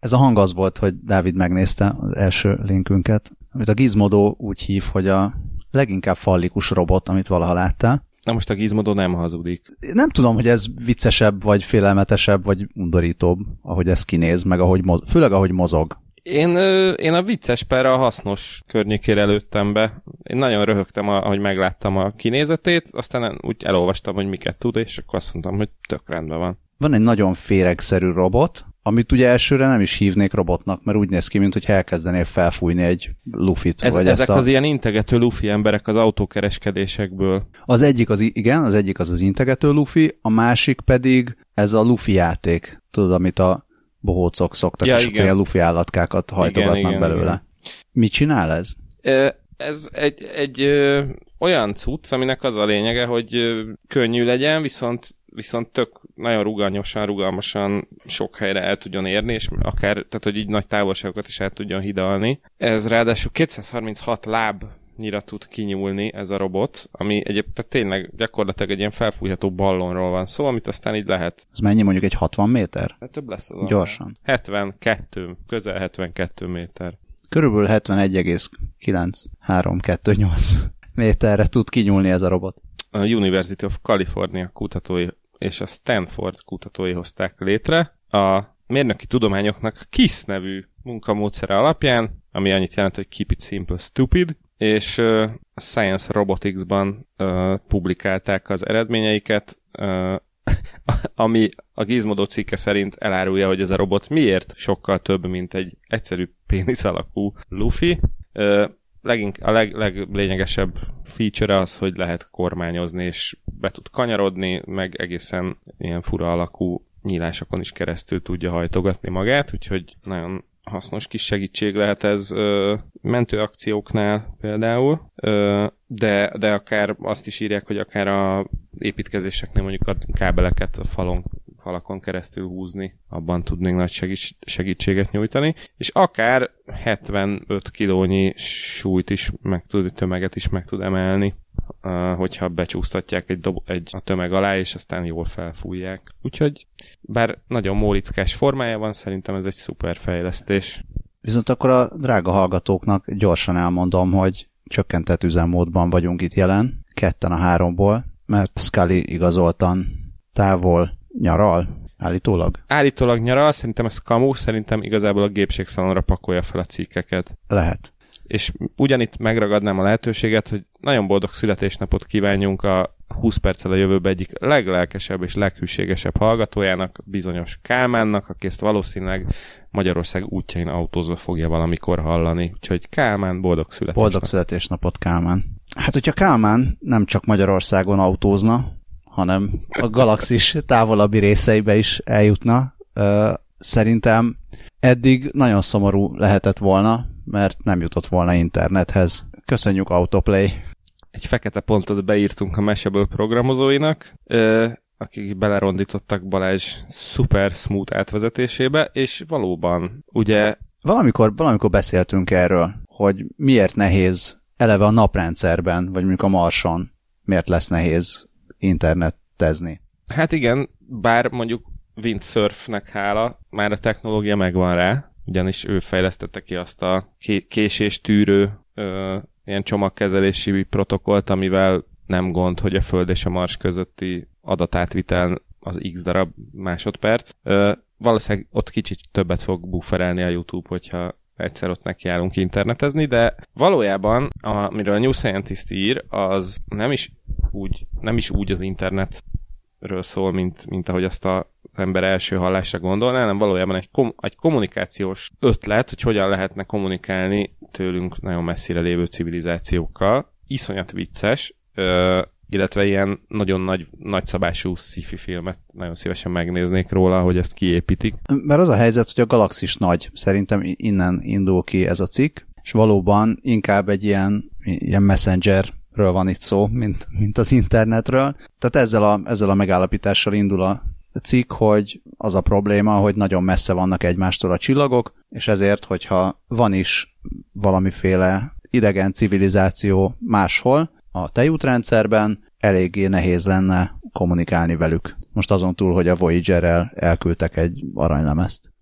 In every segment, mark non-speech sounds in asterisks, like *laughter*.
Ez a hang az volt, hogy Dávid megnézte az első linkünket, amit a Gizmodo úgy hív, hogy a leginkább fallikus robot, amit valaha láttál. Na most a Gizmodo nem hazudik. Nem tudom, hogy ez viccesebb, vagy félelmetesebb, vagy undorítóbb, ahogy ez kinéz, meg ahogy moz- főleg ahogy mozog. Én, én a vicces per a hasznos környékére előttem be. Én nagyon röhögtem, ahogy megláttam a kinézetét, aztán úgy elolvastam, hogy miket tud, és akkor azt mondtam, hogy tök rendben van. Van egy nagyon féregszerű robot, amit ugye elsőre nem is hívnék robotnak, mert úgy néz ki, mintha elkezdenél felfújni egy lufit. Ez, vagy ezek ezt a... az ilyen integető lufi emberek az autókereskedésekből. Az egyik az, igen, az egyik az az integető lufi, a másik pedig ez a lufi játék. Tudod, amit a bohócok szoktak, Ja, és igen. ilyen lufi állatkákat hajtogatnak Igen, igen, belőle. igen. Mit csinál ez? Ez egy, egy ö, olyan cucc, aminek az a lényege, hogy ö, könnyű legyen, viszont viszont tök nagyon rugalmasan, rugalmasan sok helyre el tudjon érni, és akár, tehát hogy így nagy távolságokat is el tudjon hidalni. Ez ráadásul 236 láb nyira tud kinyúlni ez a robot, ami egyébként tényleg gyakorlatilag egy ilyen felfújható ballonról van szó, amit aztán így lehet. Ez mennyi mondjuk egy 60 méter? Hát több lesz az. Gyorsan. 72, közel 72 méter. Körülbelül 71,9328 méterre tud kinyúlni ez a robot. a University of California kutatói és a Stanford kutatói hozták létre. A mérnöki tudományoknak KISS nevű munkamódszere alapján, ami annyit jelent, hogy Keep it simple, stupid, és a Science Robotics-ban uh, publikálták az eredményeiket, uh, *laughs* ami a Gizmodo cikke szerint elárulja, hogy ez a robot miért sokkal több, mint egy egyszerű pénisz alakú Luffy. Uh, legink, a leg, leglényegesebb feature az, hogy lehet kormányozni, és be tud kanyarodni, meg egészen ilyen fura alakú nyílásokon is keresztül tudja hajtogatni magát, úgyhogy nagyon hasznos kis segítség lehet ez ö, mentőakcióknál például, ö, de, de akár azt is írják, hogy akár a építkezéseknél mondjuk a kábeleket a falon falakon keresztül húzni, abban tudnénk nagy segíts- segítséget nyújtani, és akár 75 kilónyi súlyt is meg tud, tömeget is meg tud emelni, hogyha becsúsztatják egy, dob- egy a tömeg alá, és aztán jól felfújják. Úgyhogy bár nagyon mólickás formája van, szerintem ez egy szuper fejlesztés. Viszont akkor a drága hallgatóknak gyorsan elmondom, hogy csökkentett üzemmódban vagyunk itt jelen, ketten a háromból, mert Scully igazoltan távol nyaral, állítólag. Állítólag nyaral, szerintem ez kamu, szerintem igazából a gépségszalonra pakolja fel a cikkeket. Lehet. És ugyanitt megragadnám a lehetőséget, hogy nagyon boldog születésnapot kívánjunk a 20 perccel a jövőbe egyik leglelkesebb és leghűségesebb hallgatójának, bizonyos Kálmánnak, aki ezt valószínűleg Magyarország útjain autózva fogja valamikor hallani. Úgyhogy Kálmán, boldog születésnapot. Boldog születésnapot, Kálmán. Hát, hogyha Kálmán nem csak Magyarországon autózna, hanem a galaxis távolabbi részeibe is eljutna, szerintem eddig nagyon szomorú lehetett volna, mert nem jutott volna internethez. Köszönjük Autoplay! Egy fekete pontot beírtunk a Meseből programozóinak, akik belerondítottak Balázs szuper smooth átvezetésébe, és valóban, ugye Valamikor, valamikor beszéltünk erről, hogy miért nehéz eleve a naprendszerben, vagy mondjuk a Marson, miért lesz nehéz internetezni. Hát igen, bár mondjuk Windsurfnek hála, már a technológia megvan rá, ugyanis ő fejlesztette ki azt a ké- késéstűrő ö, ilyen csomagkezelési protokollt, amivel nem gond, hogy a Föld és a Mars közötti adatátvitel az x darab másodperc. Ö, valószínűleg ott kicsit többet fog bufferelni a YouTube, hogyha egyszer ott nekiállunk internetezni, de valójában, amiről a New Scientist ír, az nem is úgy, nem is úgy az internetről szól, mint, mint ahogy azt a az ember első hallásra gondolná, hanem valójában egy, kom- egy kommunikációs ötlet, hogy hogyan lehetne kommunikálni tőlünk nagyon messzire lévő civilizációkkal. Iszonyat vicces, ö, illetve ilyen nagyon nagy, nagyszabású sci-fi filmet nagyon szívesen megnéznék róla, hogy ezt kiépítik. Mert az a helyzet, hogy a galaxis nagy, szerintem innen indul ki ez a cikk, és valóban inkább egy ilyen, ilyen messengerről van itt szó, mint, mint az internetről. Tehát ezzel a, ezzel a megállapítással indul a cikk, hogy az a probléma, hogy nagyon messze vannak egymástól a csillagok, és ezért, hogyha van is valamiféle idegen civilizáció máshol, a tejútrendszerben, eléggé nehéz lenne kommunikálni velük. Most azon túl, hogy a Voyager-rel elküldtek egy aranylemezt.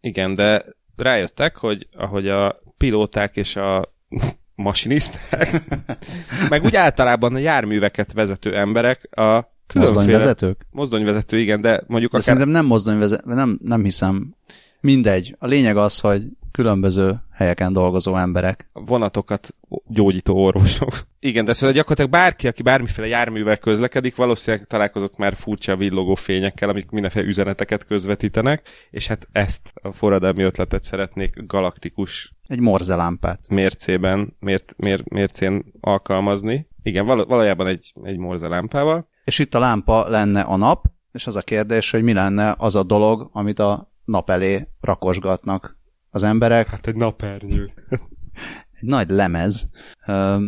Igen, de rájöttek, hogy ahogy a pilóták és a *laughs* masiniszták, *laughs* meg úgy általában a járműveket vezető emberek a Mozdonyvezetők? Mozdonyvezető, igen, de mondjuk De akár... szerintem nem mozdonyvezető, nem, nem hiszem. Mindegy. A lényeg az, hogy különböző helyeken dolgozó emberek. vonatokat gyógyító orvosok. *laughs* Igen, de szóval gyakorlatilag bárki, aki bármiféle járművel közlekedik, valószínűleg találkozott már furcsa villogó fényekkel, amik mindenféle üzeneteket közvetítenek, és hát ezt a forradalmi ötletet szeretnék galaktikus Egy morzelámpát. mércében, mért, mér, mércén alkalmazni. Igen, val- valójában egy, egy morzelámpával. És itt a lámpa lenne a nap, és az a kérdés, hogy mi lenne az a dolog, amit a nap elé rakosgatnak az emberek. Hát egy napernyő. *laughs* Egy nagy lemez.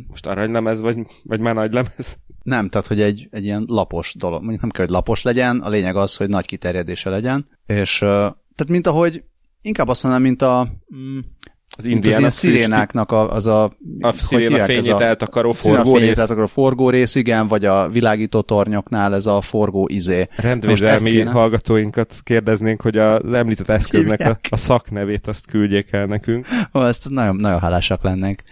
Most aranylemez, vagy, vagy már nagy lemez? Nem, tehát hogy egy, egy ilyen lapos dolog. Mondjuk nem kell, hogy lapos legyen, a lényeg az, hogy nagy kiterjedése legyen. És tehát mint ahogy, inkább azt mondanám, mint a mm, Az mint az szirénáknak a, az a... A hogy sziréna fényét a- eltakaró forgó fényét, rész. a forgó rész, igen, vagy a világító tornyoknál ez a forgó izé. Rendvédelmi kéne- hallgatóinkat kérdeznénk, hogy az említett eszköznek a, a szaknevét azt küldjék el nekünk. Ó, ezt nagyon, nagyon hálásak lennénk.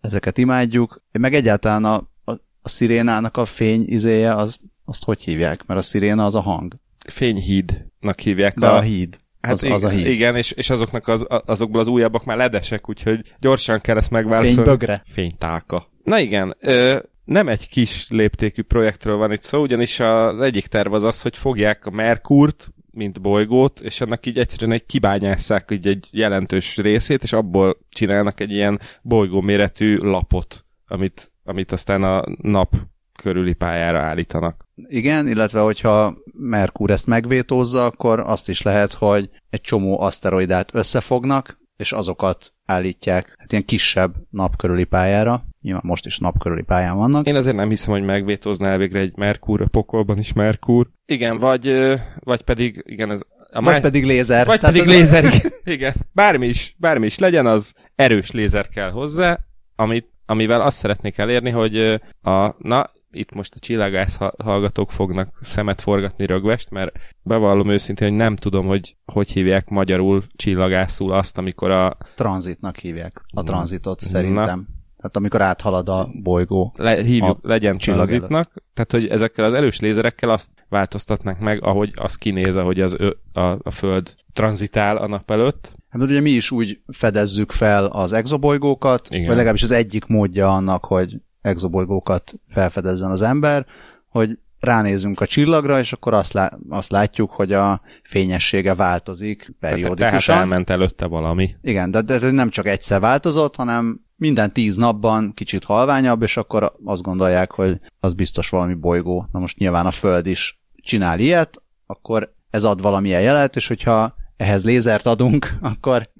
Ezeket imádjuk. Meg egyáltalán a, a, a szirénának a fény izéje, az, azt hogy hívják? Mert a sziréna az a hang. Fényhídnak hívják. De a híd. Hát Az, az a híd. Igen, és, és azoknak az, azokból az újabbak már ledesek, úgyhogy gyorsan kell ezt megválaszolni. Fénybögre. Fénytálka. Na igen, ö, nem egy kis léptékű projektről van itt szó, ugyanis az egyik terv az az, hogy fogják a Merkurt, mint bolygót, és annak így egyszerűen egy kibányásszák így egy jelentős részét, és abból csinálnak egy ilyen bolygó méretű lapot, amit, amit aztán a nap körüli pályára állítanak. Igen, illetve hogyha Merkur ezt megvétózza, akkor azt is lehet, hogy egy csomó aszteroidát összefognak, és azokat állítják hát ilyen kisebb napkörüli pályára. Nyilván most is napkörüli pályán vannak. Én azért nem hiszem, hogy megvétózná elvégre egy Merkur, a pokolban is Merkur. Igen, vagy, vagy pedig, igen, ez a Vagy má- pedig lézer. Vagy Tehát pedig ez- lézer, igen. *laughs* igen. Bármi is, bármi is legyen, az erős lézer kell hozzá, amit, amivel azt szeretnék elérni, hogy a, na, itt most a csillagász ha- hallgatók fognak szemet forgatni rögvest, mert bevallom őszintén, hogy nem tudom, hogy hogy hívják magyarul csillagászul azt, amikor a Tranzitnak hívják a tranzitot szerintem. Tehát amikor áthalad a bolygó. le, hívjuk, A legyen csillag tranzitnak, tehát hogy ezekkel az erős lézerekkel azt változtatnák meg, ahogy az kinéz, ahogy az ö, a, a Föld tranzitál a nap előtt. Hát ugye mi is úgy fedezzük fel az exobolygókat, Igen. vagy legalábbis az egyik módja annak, hogy exobolygókat felfedezzen az ember, hogy ránézünk a csillagra, és akkor azt, lá- azt látjuk, hogy a fényessége változik Tehát, tehát periódikusan. elment előtte valami. Igen, de, de nem csak egyszer változott, hanem minden tíz napban kicsit halványabb, és akkor azt gondolják, hogy az biztos valami bolygó. Na most nyilván a Föld is csinál ilyet, akkor ez ad valamilyen jelet, és hogyha ehhez lézert adunk, *laughs* akkor,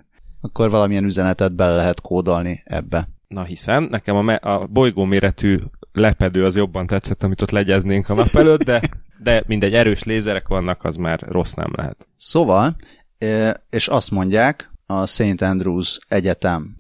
akkor valamilyen üzenetet bele lehet kódolni ebbe. Na hiszen nekem a, me- a bolygó méretű lepedő az jobban tetszett, amit ott legyeznénk a nap előtt, de, de mindegy, erős lézerek vannak, az már rossz nem lehet. Szóval, és azt mondják, a St. Andrews Egyetem,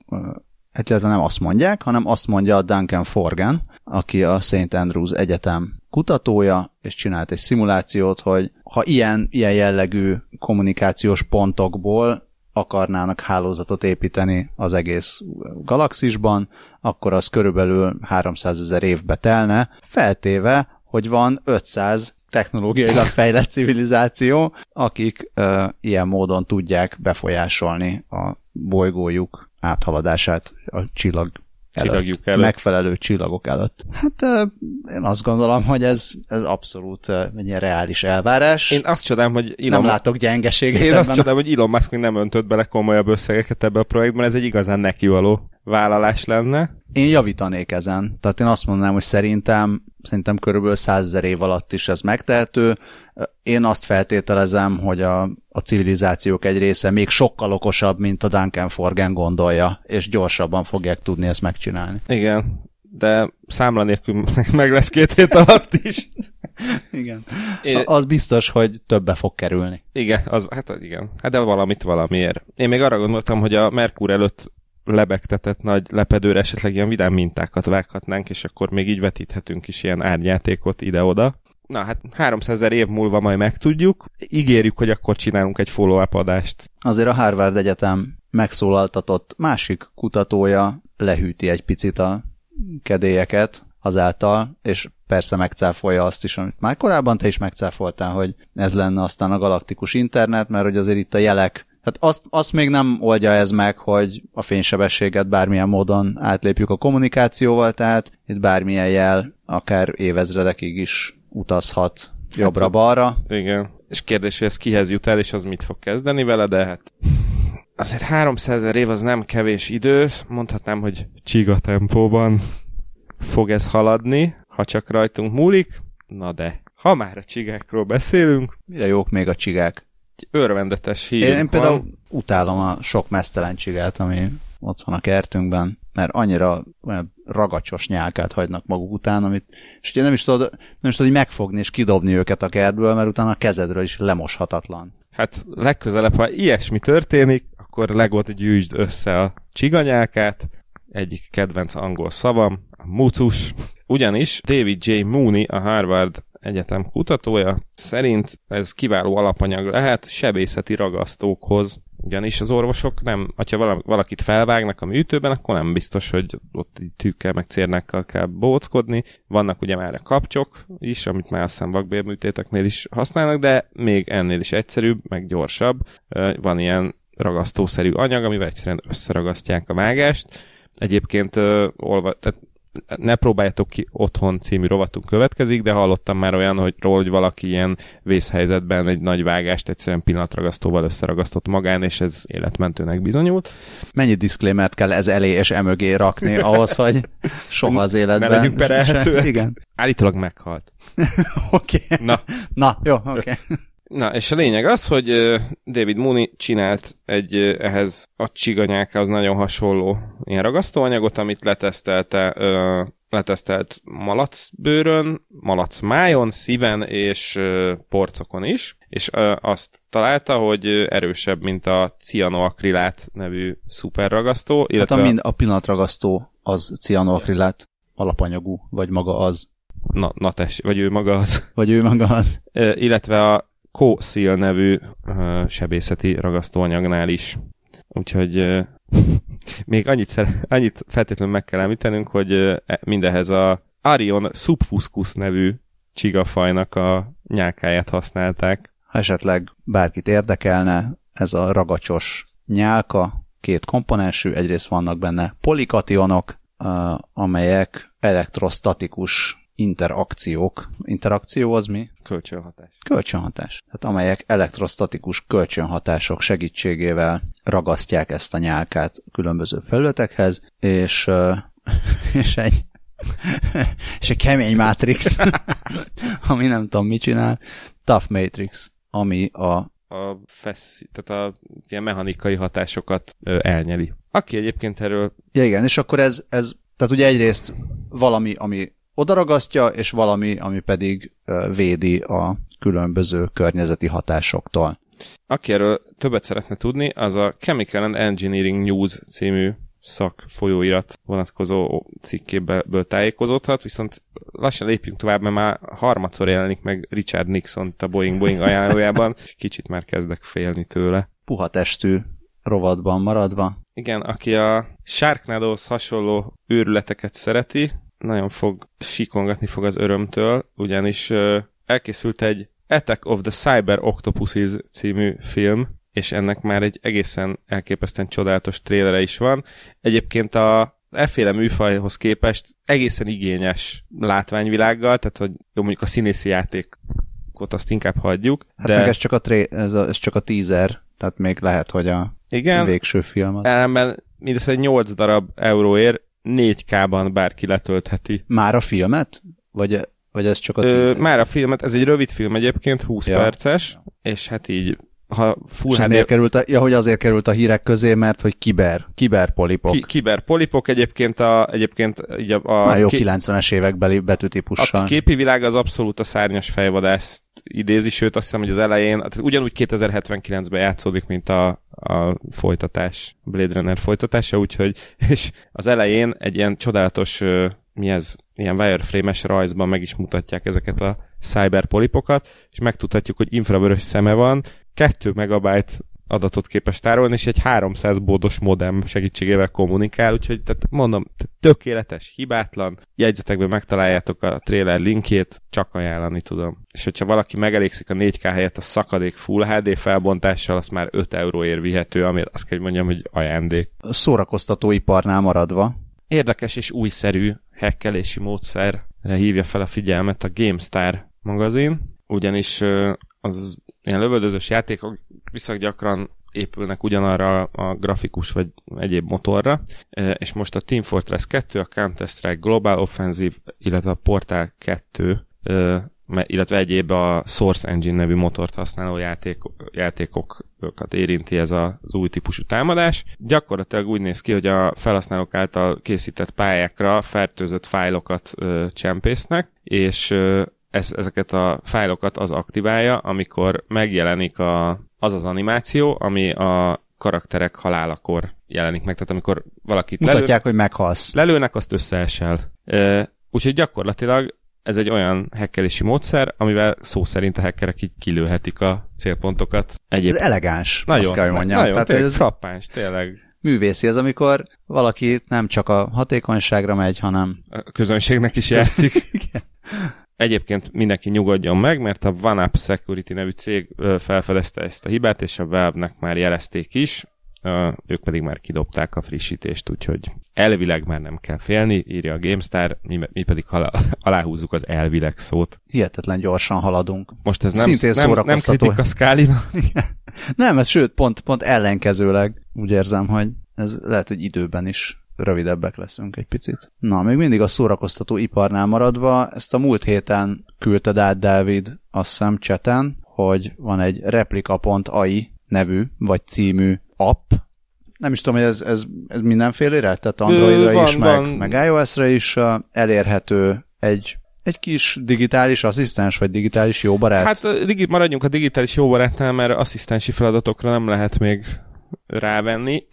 illetve nem azt mondják, hanem azt mondja a Duncan Forgan, aki a St. Andrews Egyetem kutatója, és csinált egy szimulációt, hogy ha ilyen, ilyen jellegű kommunikációs pontokból akarnának hálózatot építeni az egész galaxisban, akkor az körülbelül 300 ezer évbe telne, feltéve, hogy van 500 technológiailag fejlett civilizáció, akik ö, ilyen módon tudják befolyásolni a bolygójuk áthaladását a csillag előtt, Csillagjuk előtt. megfelelő csillagok előtt. Hát én azt gondolom, hogy ez, ez abszolút egy ilyen reális elvárás. Én azt csodálom, hogy nem Elon, látok gyengeséget én ebben azt csodálom, hogy Elon Musk még nem öntött bele komolyabb összegeket ebbe a projektben, ez egy igazán nekivaló vállalás lenne. Én javítanék ezen. Tehát én azt mondanám, hogy szerintem, szerintem körülbelül százezer év alatt is ez megtehető. Én azt feltételezem, hogy a, a civilizációk egy része még sokkal okosabb, mint a Duncan Forgen gondolja, és gyorsabban fogják tudni ezt megcsinálni. Igen, de számla nélkül *laughs* meg lesz két hét alatt is. *laughs* Igen. Én- Az biztos, hogy többe fog kerülni. Igen, az, hát igen. Hát de valamit valamiért. Én még arra gondoltam, hogy a Merkur előtt lebegtetett nagy lepedőre esetleg ilyen vidám mintákat vághatnánk, és akkor még így vetíthetünk is ilyen árnyátékot ide-oda. Na hát 300 ezer év múlva majd megtudjuk. Ígérjük, hogy akkor csinálunk egy follow-up adást. Azért a Harvard Egyetem megszólaltatott másik kutatója lehűti egy picit a kedélyeket azáltal, és persze megcáfolja azt is, amit már korábban te is megcáfoltál, hogy ez lenne aztán a galaktikus internet, mert hogy azért itt a jelek Hát azt, azt még nem oldja ez meg, hogy a fénysebességet bármilyen módon átlépjük a kommunikációval, tehát itt bármilyen jel akár évezredekig is utazhat jobbra-balra. Hát, igen. És kérdés, hogy ez kihez jut el, és az mit fog kezdeni vele, de hát azért 300 ezer év az nem kevés idő, mondhatnám, hogy csiga tempóban fog ez haladni, ha csak rajtunk múlik. Na de, ha már a csigákról beszélünk. Mire jók még a csigák? Egy örvendetes hír. Én, például van. utálom a sok mesztelen csigát, ami ott van a kertünkben, mert annyira olyan ragacsos nyálkát hagynak maguk után, amit, és ugye nem is tudod, nem is tudod hogy megfogni és kidobni őket a kertből, mert utána a kezedről is lemoshatatlan. Hát legközelebb, ha ilyesmi történik, akkor legot gyűjtsd össze a csiganyálkát, egyik kedvenc angol szavam, a mucus. Ugyanis David J. Mooney, a Harvard Egyetem kutatója szerint ez kiváló alapanyag lehet sebészeti ragasztókhoz. Ugyanis az orvosok nem, ha valakit felvágnak a műtőben, akkor nem biztos, hogy ott tűkkel meg cérnekkel kell bóckodni. Vannak ugye már a kapcsok is, amit már aztán vakbérműtéteknél is használnak, de még ennél is egyszerűbb, meg gyorsabb. Van ilyen ragasztószerű anyag, amivel egyszerűen összeragasztják a vágást. Egyébként olva, tehát ne próbáljátok ki otthon című rovatunk következik, de hallottam már olyan, hogy ról, hogy valaki ilyen vészhelyzetben egy nagy vágást egyszerűen pillanatragasztóval összeragasztott magán, és ez életmentőnek bizonyult. Mennyi diszklémert kell ez elé és emögé rakni ahhoz, hogy soha az életben... Ne legyünk Igen. Állítólag meghalt. *laughs* Oké. Okay. Na. Na, jó, oké. Okay. Na, és a lényeg az, hogy David Mooney csinált egy ehhez a csiganyákához nagyon hasonló ilyen ragasztóanyagot, amit letesztelte, letesztelt malacbőrön, malacmájon, szíven és porcokon is, és azt találta, hogy erősebb, mint a cianoakrilát nevű szuperragasztó. Illetve hát a, mind, a pillanatragasztó az cianoakrilát alapanyagú, vagy maga az. Na, na tess, vagy ő maga az. Vagy ő maga az. illetve a Co-Seal nevű uh, sebészeti ragasztóanyagnál is. Úgyhogy uh, *laughs* még annyit, szer- annyit feltétlenül meg kell említenünk, hogy uh, mindehez a Arion subfuscus nevű csigafajnak a nyálkáját használták. Ha esetleg bárkit érdekelne, ez a ragacsos nyálka, két komponensű, egyrészt vannak benne polikationok, amelyek elektrostatikus interakciók. Interakció az mi? Kölcsönhatás. Kölcsönhatás. Tehát amelyek elektrostatikus kölcsönhatások segítségével ragasztják ezt a nyálkát különböző felületekhez, és, *laughs* és egy *laughs* és egy kemény Matrix, *laughs* ami nem tudom mit csinál, Tough Matrix, ami a a fesz, tehát a ilyen mechanikai hatásokat elnyeli. Aki egyébként erről... Ja igen, és akkor ez, ez tehát ugye egyrészt valami, ami odaragasztja, és valami, ami pedig védi a különböző környezeti hatásoktól. Aki erről többet szeretne tudni, az a Chemical and Engineering News című szak folyóirat vonatkozó cikkéből tájékozódhat, viszont lassan lépjünk tovább, mert már harmadszor jelenik meg Richard Nixon a Boeing Boeing ajánlójában, *laughs* kicsit már kezdek félni tőle. Puha testű rovatban maradva. Igen, aki a Sharknadohoz hasonló őrületeket szereti, nagyon fog sikongatni fog az örömtől, ugyanis elkészült egy Attack of the Cyber Octopuses című film, és ennek már egy egészen elképesztően csodálatos trélere is van. Egyébként a efféle műfajhoz képest egészen igényes látványvilággal, tehát hogy jó, mondjuk a színészi játékot azt inkább hagyjuk. Hát de... meg ez csak, a tré- ez, a, ez csak a teaser, tehát még lehet, hogy a Igen, végső film az. Ellenben mindössze 8 darab euróért 4K-ban bárki letöltheti. Már a filmet? Vagy, vagy ez csak a Ö, Már a filmet, ez egy rövid film egyébként, 20 ja. perces, és hát így ha full HD... miért került a, ja, hogy azért került a hírek közé, mert hogy kiber, kiberpolipok. Ki, kiberpolipok egyébként a, egyébként így a, a Már jó ké... 90-es évekbeli betűtípussal. A képi világ az abszolút a szárnyas fejvadászt idézi, sőt azt hiszem, hogy az elején, tehát ugyanúgy 2079-ben játszódik, mint a, a folytatás, Blade Runner folytatása, úgyhogy, *laughs* és az elején egy ilyen csodálatos, mi ez, ilyen wireframe-es rajzban meg is mutatják ezeket a cyberpolipokat, és megtudhatjuk, hogy infravörös szeme van, 2 megabyte adatot képes tárolni, és egy 300 bódos modem segítségével kommunikál, úgyhogy tehát mondom, tökéletes, hibátlan, jegyzetekben megtaláljátok a trailer linkjét, csak ajánlani tudom. És hogyha valaki megelégszik a 4K helyett a szakadék Full HD felbontással, az már 5 euróért vihető, ami azt kell, hogy mondjam, hogy ajándék. Szórakoztató iparnál maradva. Érdekes és újszerű hekkelési módszerre hívja fel a figyelmet a GameStar magazin, ugyanis az ilyen lövöldözős játékok viszont gyakran épülnek ugyanarra a grafikus vagy egyéb motorra, és most a Team Fortress 2, a Counter-Strike Global Offensive, illetve a Portal 2, illetve egyéb a Source Engine nevű motort használó játék, játékokat érinti ez az új típusú támadás. Gyakorlatilag úgy néz ki, hogy a felhasználók által készített pályákra fertőzött fájlokat csempésznek, és ez, ezeket a fájlokat az aktiválja, amikor megjelenik a, az az animáció, ami a karakterek halálakor jelenik meg. Tehát amikor valakit Mutatják, lelő, hogy meghalsz. Lelőnek, azt összeesel. E, úgyhogy gyakorlatilag ez egy olyan hekkelési módszer, amivel szó szerint a hackerek így kilőhetik a célpontokat. Egyéb... Ez elegáns, nagyon, azt kell, hogy mondjam. Nagyon, Tehát tényleg, ez frappáns, tényleg. Művészi az, amikor valaki nem csak a hatékonyságra megy, hanem... A közönségnek is játszik. *laughs* Igen. Egyébként mindenki nyugodjon meg, mert a OneUp Security nevű cég felfedezte ezt a hibát, és a Valve-nek már jelezték is, ők pedig már kidobták a frissítést, úgyhogy elvileg már nem kell félni, írja a GameStar, mi, mi pedig halá, *laughs* aláhúzzuk az elvileg szót. Hihetetlen gyorsan haladunk. Most ez nem, Szintén nem, nem kritika Szkálina. *laughs* nem, ez sőt, pont, pont ellenkezőleg úgy érzem, hogy ez lehet, hogy időben is rövidebbek leszünk egy picit. Na, még mindig a szórakoztató iparnál maradva, ezt a múlt héten küldted át, Dávid, azt hiszem cseten, hogy van egy replika.ai nevű, vagy című app, nem is tudom, hogy ez, ez, ez mindenfélére, tehát Androidra van, is, van. Meg, meg iOS-ra is elérhető egy egy kis digitális asszisztens, vagy digitális jóbarát? Hát maradjunk a digitális jóbarátnál, mert asszisztensi feladatokra nem lehet még rávenni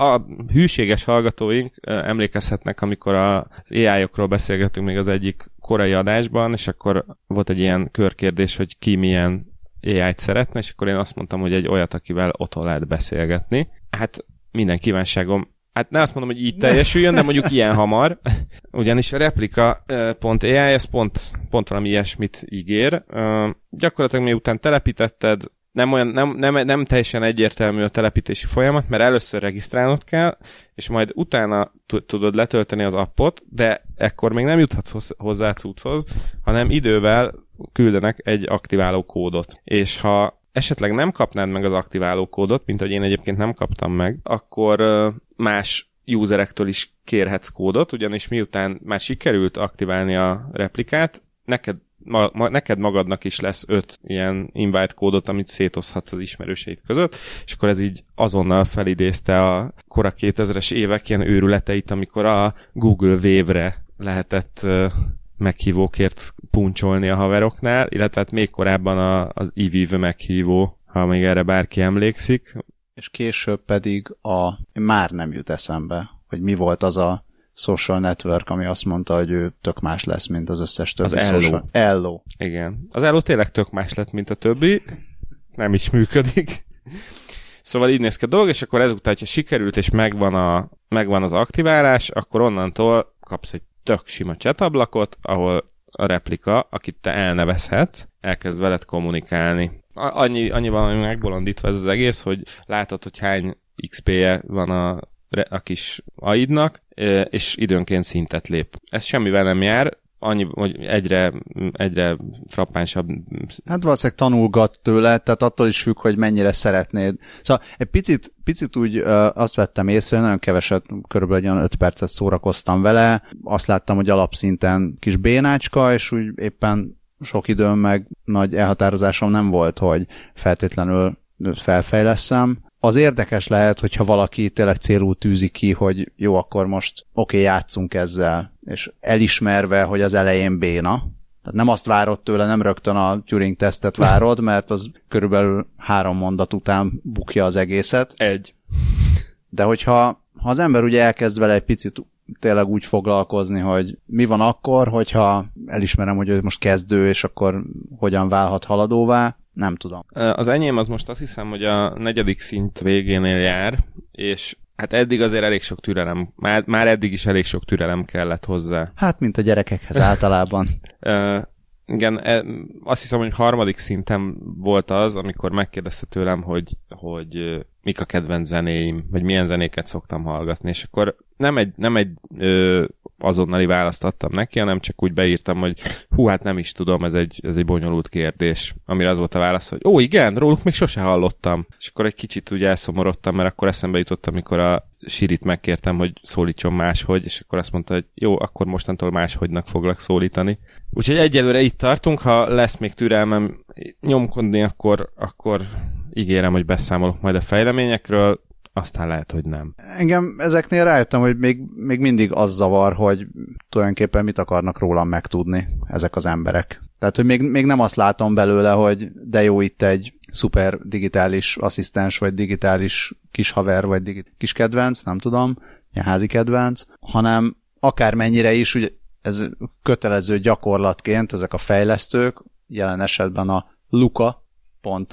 a hűséges hallgatóink emlékezhetnek, amikor az AI-okról beszélgetünk még az egyik korai adásban, és akkor volt egy ilyen körkérdés, hogy ki milyen AI-t szeretne, és akkor én azt mondtam, hogy egy olyat, akivel otthon lehet beszélgetni. Hát minden kívánságom hát ne azt mondom, hogy így teljesüljön, de mondjuk ilyen hamar, *laughs* ugyanis a replika.ai ez pont, pont valami ilyesmit ígér. Gyakorlatilag miután telepítetted, nem, olyan, nem, nem, nem teljesen egyértelmű a telepítési folyamat, mert először regisztrálnod kell, és majd utána tudod letölteni az appot, de ekkor még nem juthatsz hozzá cucchoz, hanem idővel küldenek egy aktiváló kódot. És ha esetleg nem kapnád meg az aktiváló kódot, mint hogy én egyébként nem kaptam meg, akkor más userektől is kérhetsz kódot, ugyanis miután már sikerült aktiválni a replikát, neked ma, ma, neked magadnak is lesz öt ilyen invite kódot, amit szétozhatsz az ismerőseid között, és akkor ez így azonnal felidézte a kora 2000-es évek ilyen őrületeit, amikor a Google Wave-re lehetett meghívókért puncsolni a haveroknál, illetve hát még korábban a, az IVIV meghívó, ha még erre bárki emlékszik. És később pedig a már nem jut eszembe, hogy mi volt az a social network, ami azt mondta, hogy ő tök más lesz, mint az összes többi az social. Ello. Igen. Az Ello tényleg tök más lett, mint a többi. Nem is működik. Szóval így néz ki a dolog, és akkor ezután, hogyha sikerült, és megvan, a, megvan az aktiválás, akkor onnantól kapsz egy tök sima chatablakot, ahol a replika, akit te elnevezhet, elkezd veled kommunikálni. Annyi, annyi valami megbolondítva ez az egész, hogy látod, hogy hány XP-je van a a kis aidnak, és időnként szintet lép. Ez semmivel nem jár, annyi, hogy egyre, egyre frappánsabb. Hát valószínűleg tanulgat tőle, tehát attól is függ, hogy mennyire szeretnéd. Szóval egy picit, picit úgy azt vettem észre, nagyon keveset, körülbelül olyan 5 percet szórakoztam vele, azt láttam, hogy alapszinten kis bénácska, és úgy éppen sok időm meg nagy elhatározásom nem volt, hogy feltétlenül felfejleszem az érdekes lehet, hogyha valaki tényleg célul tűzi ki, hogy jó, akkor most oké, okay, játszunk ezzel, és elismerve, hogy az elején béna, tehát nem azt várod tőle, nem rögtön a Turing tesztet várod, *laughs* mert az körülbelül három mondat után bukja az egészet. Egy. De hogyha ha az ember ugye elkezd vele egy picit tényleg úgy foglalkozni, hogy mi van akkor, hogyha elismerem, hogy ő most kezdő, és akkor hogyan válhat haladóvá, nem tudom. Az enyém az most azt hiszem, hogy a negyedik szint végénél jár, és hát eddig azért elég sok türelem, már, már eddig is elég sok türelem kellett hozzá. Hát, mint a gyerekekhez *laughs* általában. Igen, e, azt hiszem, hogy harmadik szinten volt az, amikor megkérdezte tőlem, hogy, hogy mik a kedvenc zenéim, vagy milyen zenéket szoktam hallgatni, és akkor nem egy, nem egy ö, azonnali választ adtam neki, hanem csak úgy beírtam, hogy hú, hát nem is tudom, ez egy, ez egy bonyolult kérdés, amire az volt a válasz, hogy ó, igen, róluk még sose hallottam. És akkor egy kicsit úgy elszomorodtam, mert akkor eszembe jutott, amikor a Sirit megkértem, hogy szólítson máshogy, és akkor azt mondta, hogy jó, akkor mostantól máshogynak foglak szólítani. Úgyhogy egyelőre itt tartunk, ha lesz még türelmem nyomkodni, akkor, akkor ígérem, hogy beszámolok majd a fejleményekről, aztán lehet, hogy nem. Engem ezeknél rájöttem, hogy még, még mindig az zavar, hogy tulajdonképpen mit akarnak rólam megtudni ezek az emberek. Tehát, hogy még, még nem azt látom belőle, hogy de jó itt egy szuper digitális asszisztens, vagy digitális kis haver, vagy digit- kis kedvenc, nem tudom, ilyen házi kedvenc, hanem akármennyire is, ugye ez kötelező gyakorlatként ezek a fejlesztők, jelen esetben a Luka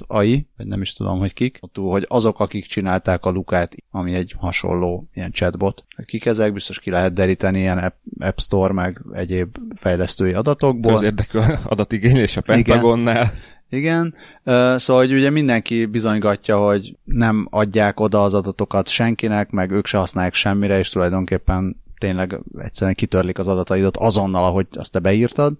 AI, vagy nem is tudom, hogy kik, túl, hogy azok, akik csinálták a Lukát, ami egy hasonló ilyen chatbot. Kik ezek, biztos ki lehet deríteni ilyen App, App Store, meg egyéb fejlesztői adatokból. Közérdekű adatigénylés a Pentagonnál. Igen, Igen. szóval hogy ugye mindenki bizonygatja, hogy nem adják oda az adatokat senkinek, meg ők se használják semmire, és tulajdonképpen tényleg egyszerűen kitörlik az adataidat azonnal, ahogy azt te beírtad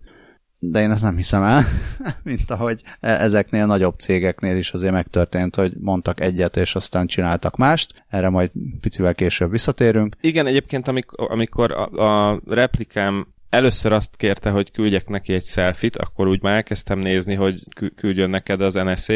de én ezt nem hiszem el, *laughs* mint ahogy e- ezeknél nagyobb cégeknél is azért megtörtént, hogy mondtak egyet, és aztán csináltak mást. Erre majd picivel később visszatérünk. Igen, egyébként amikor, amikor a, a replikám először azt kérte, hogy küldjek neki egy selfit, akkor úgy már elkezdtem nézni, hogy küldjön neked az NSA.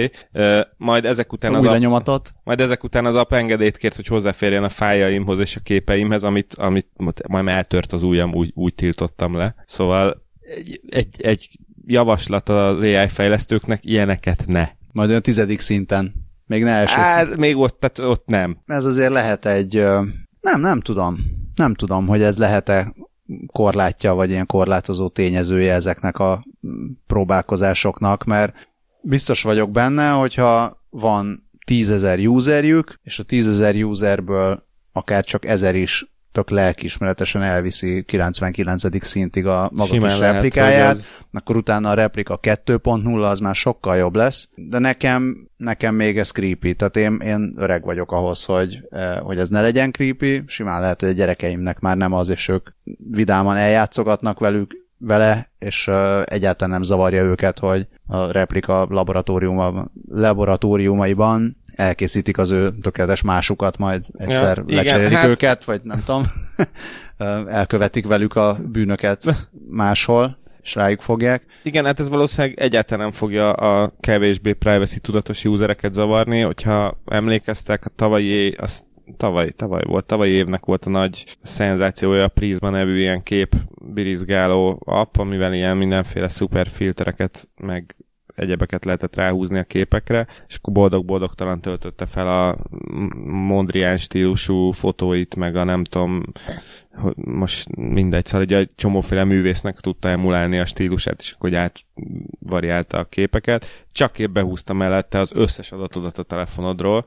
Majd ezek után az app, majd ezek után az app engedélyt kért, hogy hozzáférjen a fájaimhoz és a képeimhez, amit, amit majd eltört az ujjam, úgy, úgy tiltottam le. Szóval egy, egy, egy javaslat az AI fejlesztőknek, ilyeneket ne. Majd olyan tizedik szinten. Még ne első Hát, szinten. még ott, tehát ott nem. Ez azért lehet egy... Nem, nem tudom. Nem tudom, hogy ez lehet-e korlátja, vagy ilyen korlátozó tényezője ezeknek a próbálkozásoknak, mert biztos vagyok benne, hogyha van tízezer userjük, és a tízezer userből akár csak ezer is tök lelkismeretesen elviszi 99. szintig a maga Simán kis lehet, replikáját, ez... akkor utána a replika 2.0 az már sokkal jobb lesz, de nekem, nekem még ez creepy, tehát én, én öreg vagyok ahhoz, hogy, eh, hogy ez ne legyen creepy, simán lehet, hogy a gyerekeimnek már nem az, és ők vidáman eljátszogatnak velük, vele, és uh, egyáltalán nem zavarja őket, hogy a replika laboratóriuma, laboratóriumaiban elkészítik az ő tökéletes másukat, majd egyszer ja, lecserélik igen, hát... őket, vagy nem tudom, *laughs* elkövetik velük a bűnöket *laughs* máshol, és rájuk fogják. Igen, hát ez valószínűleg egyáltalán nem fogja a kevésbé privacy tudatos usereket zavarni, hogyha emlékeztek, a tavalyi, az tavaly, tavaly volt, tavalyi évnek volt a nagy szenzációja a Prisma nevű ilyen kép birizgáló app, amivel ilyen mindenféle szuper filtereket meg egyebeket lehetett ráhúzni a képekre, és akkor boldog-boldogtalan töltötte fel a Mondrian stílusú fotóit, meg a nem tudom, most mindegy, szóval egy csomóféle művésznek tudta emulálni a stílusát, és akkor átvariálta a képeket. Csak épp behúzta mellette az összes adatodat a telefonodról,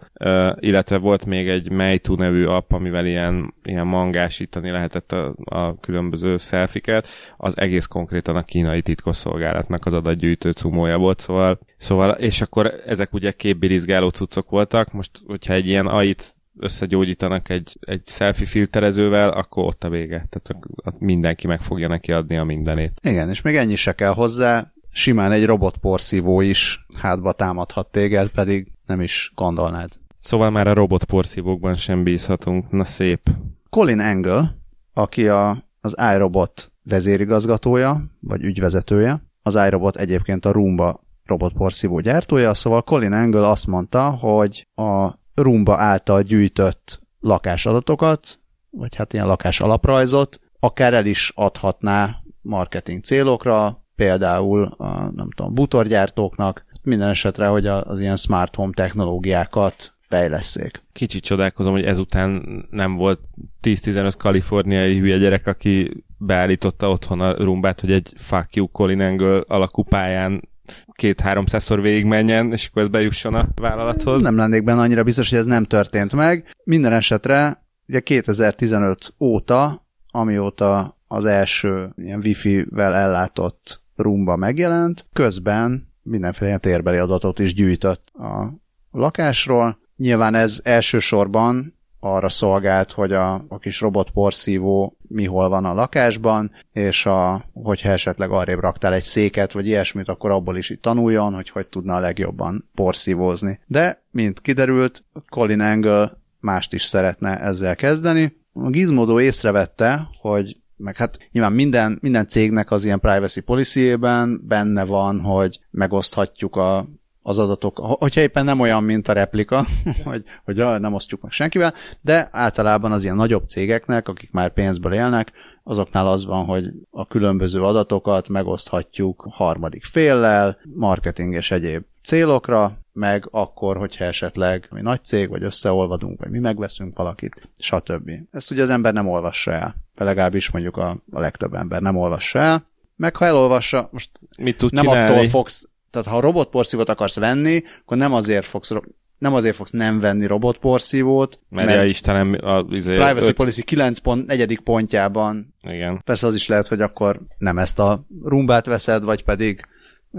illetve volt még egy Meitu nevű app, amivel ilyen, ilyen mangásítani lehetett a, a különböző szelfiket. Az egész konkrétan a kínai titkosszolgálatnak az adatgyűjtő cumója volt, szóval, szóval és akkor ezek ugye képbirizgáló cuccok voltak. Most, hogyha egy ilyen AI-t összegyógyítanak egy, egy selfie filterezővel, akkor ott a vége. Tehát mindenki meg fogja neki adni a mindenét. Igen, és még ennyi se kell hozzá, simán egy robotporszívó is hátba támadhat téged, pedig nem is gondolnád. Szóval már a robotporszívókban sem bízhatunk. Na szép. Colin Engel, aki a, az iRobot vezérigazgatója, vagy ügyvezetője, az iRobot egyébként a Roomba robotporszívó gyártója, szóval Colin Engel azt mondta, hogy a Rumba által gyűjtött lakásadatokat, vagy hát ilyen lakás alaprajzot, akár el is adhatná marketing célokra, például a, nem tudom, butorgyártóknak, minden esetre, hogy az ilyen smart home technológiákat fejleszék. Kicsit csodálkozom, hogy ezután nem volt 10-15 kaliforniai hülye gyerek, aki beállította otthon a rumbát, hogy egy fuck you Colin Angle alakú pályán két-háromszázszor végigmenjen, és akkor ez bejusson a vállalathoz. Nem lennék benne annyira biztos, hogy ez nem történt meg. Minden esetre ugye 2015 óta, amióta az első ilyen wifi-vel ellátott rumba megjelent, közben mindenféle térbeli adatot is gyűjtött a lakásról. Nyilván ez elsősorban arra szolgált, hogy a, a kis robotporszívó mihol van a lakásban, és a, hogyha esetleg arrébb raktál egy széket, vagy ilyesmit, akkor abból is itt tanuljon, hogy hogy tudna a legjobban porszívózni. De, mint kiderült, Colin Angle mást is szeretne ezzel kezdeni. A Gizmodo észrevette, hogy meg hát nyilván minden, minden cégnek az ilyen privacy policy benne van, hogy megoszthatjuk a az adatok, hogyha éppen nem olyan, mint a replika, *laughs* hogy, hogy nem osztjuk meg senkivel, de általában az ilyen nagyobb cégeknek, akik már pénzből élnek, azoknál az van, hogy a különböző adatokat megoszthatjuk harmadik féllel, marketing és egyéb célokra, meg akkor, hogyha esetleg mi nagy cég, vagy összeolvadunk, vagy mi megveszünk valakit, stb. Ezt ugye az ember nem olvassa el. Legalábbis mondjuk a, a legtöbb ember nem olvassa el. Meg ha elolvassa, most Mit tud nem csinálni? attól fogsz tehát ha robotporszívót akarsz venni, akkor nem azért fogsz nem azért fogsz nem venni robotporszívót, mert, mert ja, Istenem, a izé, Privacy öt... Policy 9 pont, 4. pontjában Igen. persze az is lehet, hogy akkor nem ezt a rumbát veszed, vagy pedig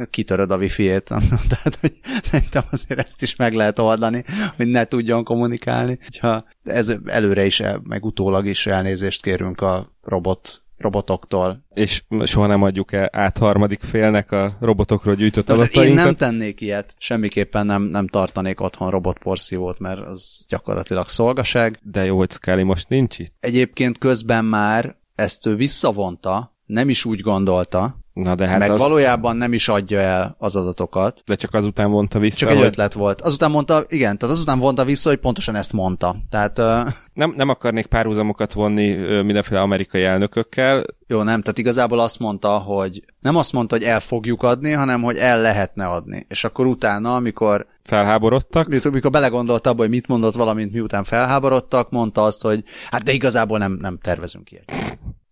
kitöröd a wifi-ét. *laughs* Tehát hogy szerintem azért ezt is meg lehet oldani, hogy ne tudjon kommunikálni. Ha ez előre is, meg utólag is elnézést kérünk a robot robotoktól. És soha nem adjuk el át harmadik félnek a robotokról gyűjtött adatainkat. Én nem tennék ilyet, semmiképpen nem, nem tartanék otthon robotporszívót, mert az gyakorlatilag szolgaság. De jó, hogy Scully most nincs itt. Egyébként közben már ezt ő visszavonta, nem is úgy gondolta, Na de hát meg az... valójában nem is adja el az adatokat. De csak azután vonta vissza. Csak egy hogy... ötlet volt. Azután mondta, igen, tehát azután vonta vissza, hogy pontosan ezt mondta. Tehát, uh... *laughs* nem, nem akarnék párhuzamokat vonni mindenféle amerikai elnökökkel. Jó, nem, tehát igazából azt mondta, hogy nem azt mondta, hogy el fogjuk adni, hanem hogy el lehetne adni. És akkor utána, amikor felháborodtak. Mikor belegondolta abba, hogy mit mondott valamint miután felháborodtak, mondta azt, hogy hát de igazából nem, nem tervezünk ilyet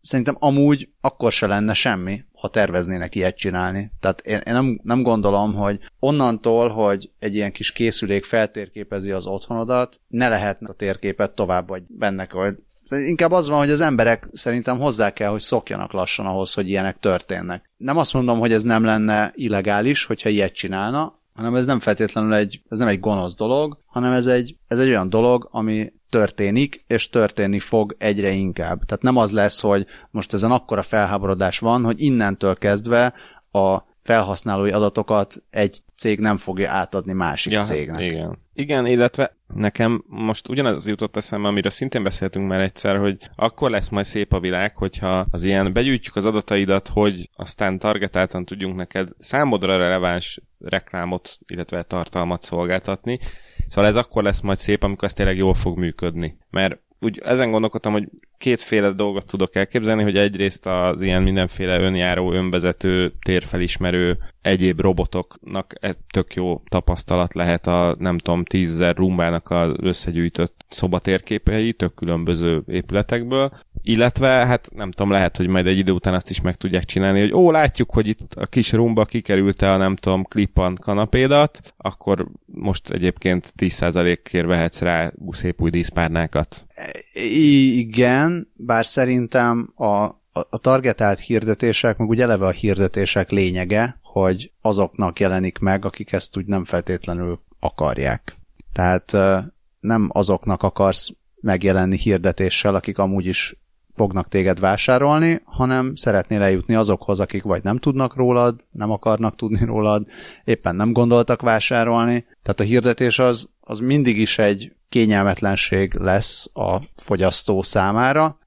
szerintem amúgy akkor se lenne semmi, ha terveznének ilyet csinálni. Tehát én, én nem, nem gondolom, hogy onnantól, hogy egy ilyen kis készülék feltérképezi az otthonodat, ne lehetne a térképet tovább vagy benne, hogy Inkább az van, hogy az emberek szerintem hozzá kell, hogy szokjanak lassan ahhoz, hogy ilyenek történnek. Nem azt mondom, hogy ez nem lenne illegális, hogyha ilyet csinálna, hanem ez nem feltétlenül egy, ez nem egy gonosz dolog, hanem ez egy, ez egy olyan dolog, ami történik, és történni fog egyre inkább. Tehát nem az lesz, hogy most ezen akkora felháborodás van, hogy innentől kezdve a felhasználói adatokat egy cég nem fogja átadni másik ja, cégnek. Igen. Igen, illetve nekem most ugyanaz jutott eszembe, amiről szintén beszéltünk már egyszer, hogy akkor lesz majd szép a világ, hogyha az ilyen begyűjtjük az adataidat, hogy aztán targetáltan tudjunk neked számodra releváns reklámot, illetve tartalmat szolgáltatni. Szóval ez akkor lesz majd szép, amikor ez tényleg jól fog működni. Mert úgy ezen gondolkodtam, hogy kétféle dolgot tudok elképzelni, hogy egyrészt az ilyen mindenféle önjáró, önvezető, térfelismerő egyéb robotoknak tök jó tapasztalat lehet a nem tudom, tízezer rumbának az összegyűjtött szobatérképei tök különböző épületekből, illetve hát nem tudom, lehet, hogy majd egy idő után azt is meg tudják csinálni, hogy ó, látjuk, hogy itt a kis rumba kikerülte a nem tudom, klippan kanapédat, akkor most egyébként 10%-ért vehetsz rá szép új díszpárnákat. Igen, bár szerintem a, a targetált hirdetések, meg ugye eleve a hirdetések lényege, hogy azoknak jelenik meg, akik ezt úgy nem feltétlenül akarják. Tehát nem azoknak akarsz megjelenni hirdetéssel, akik amúgy is fognak téged vásárolni, hanem szeretnél eljutni azokhoz, akik vagy nem tudnak rólad, nem akarnak tudni rólad, éppen nem gondoltak vásárolni. Tehát a hirdetés az, az mindig is egy kényelmetlenség lesz a fogyasztó számára.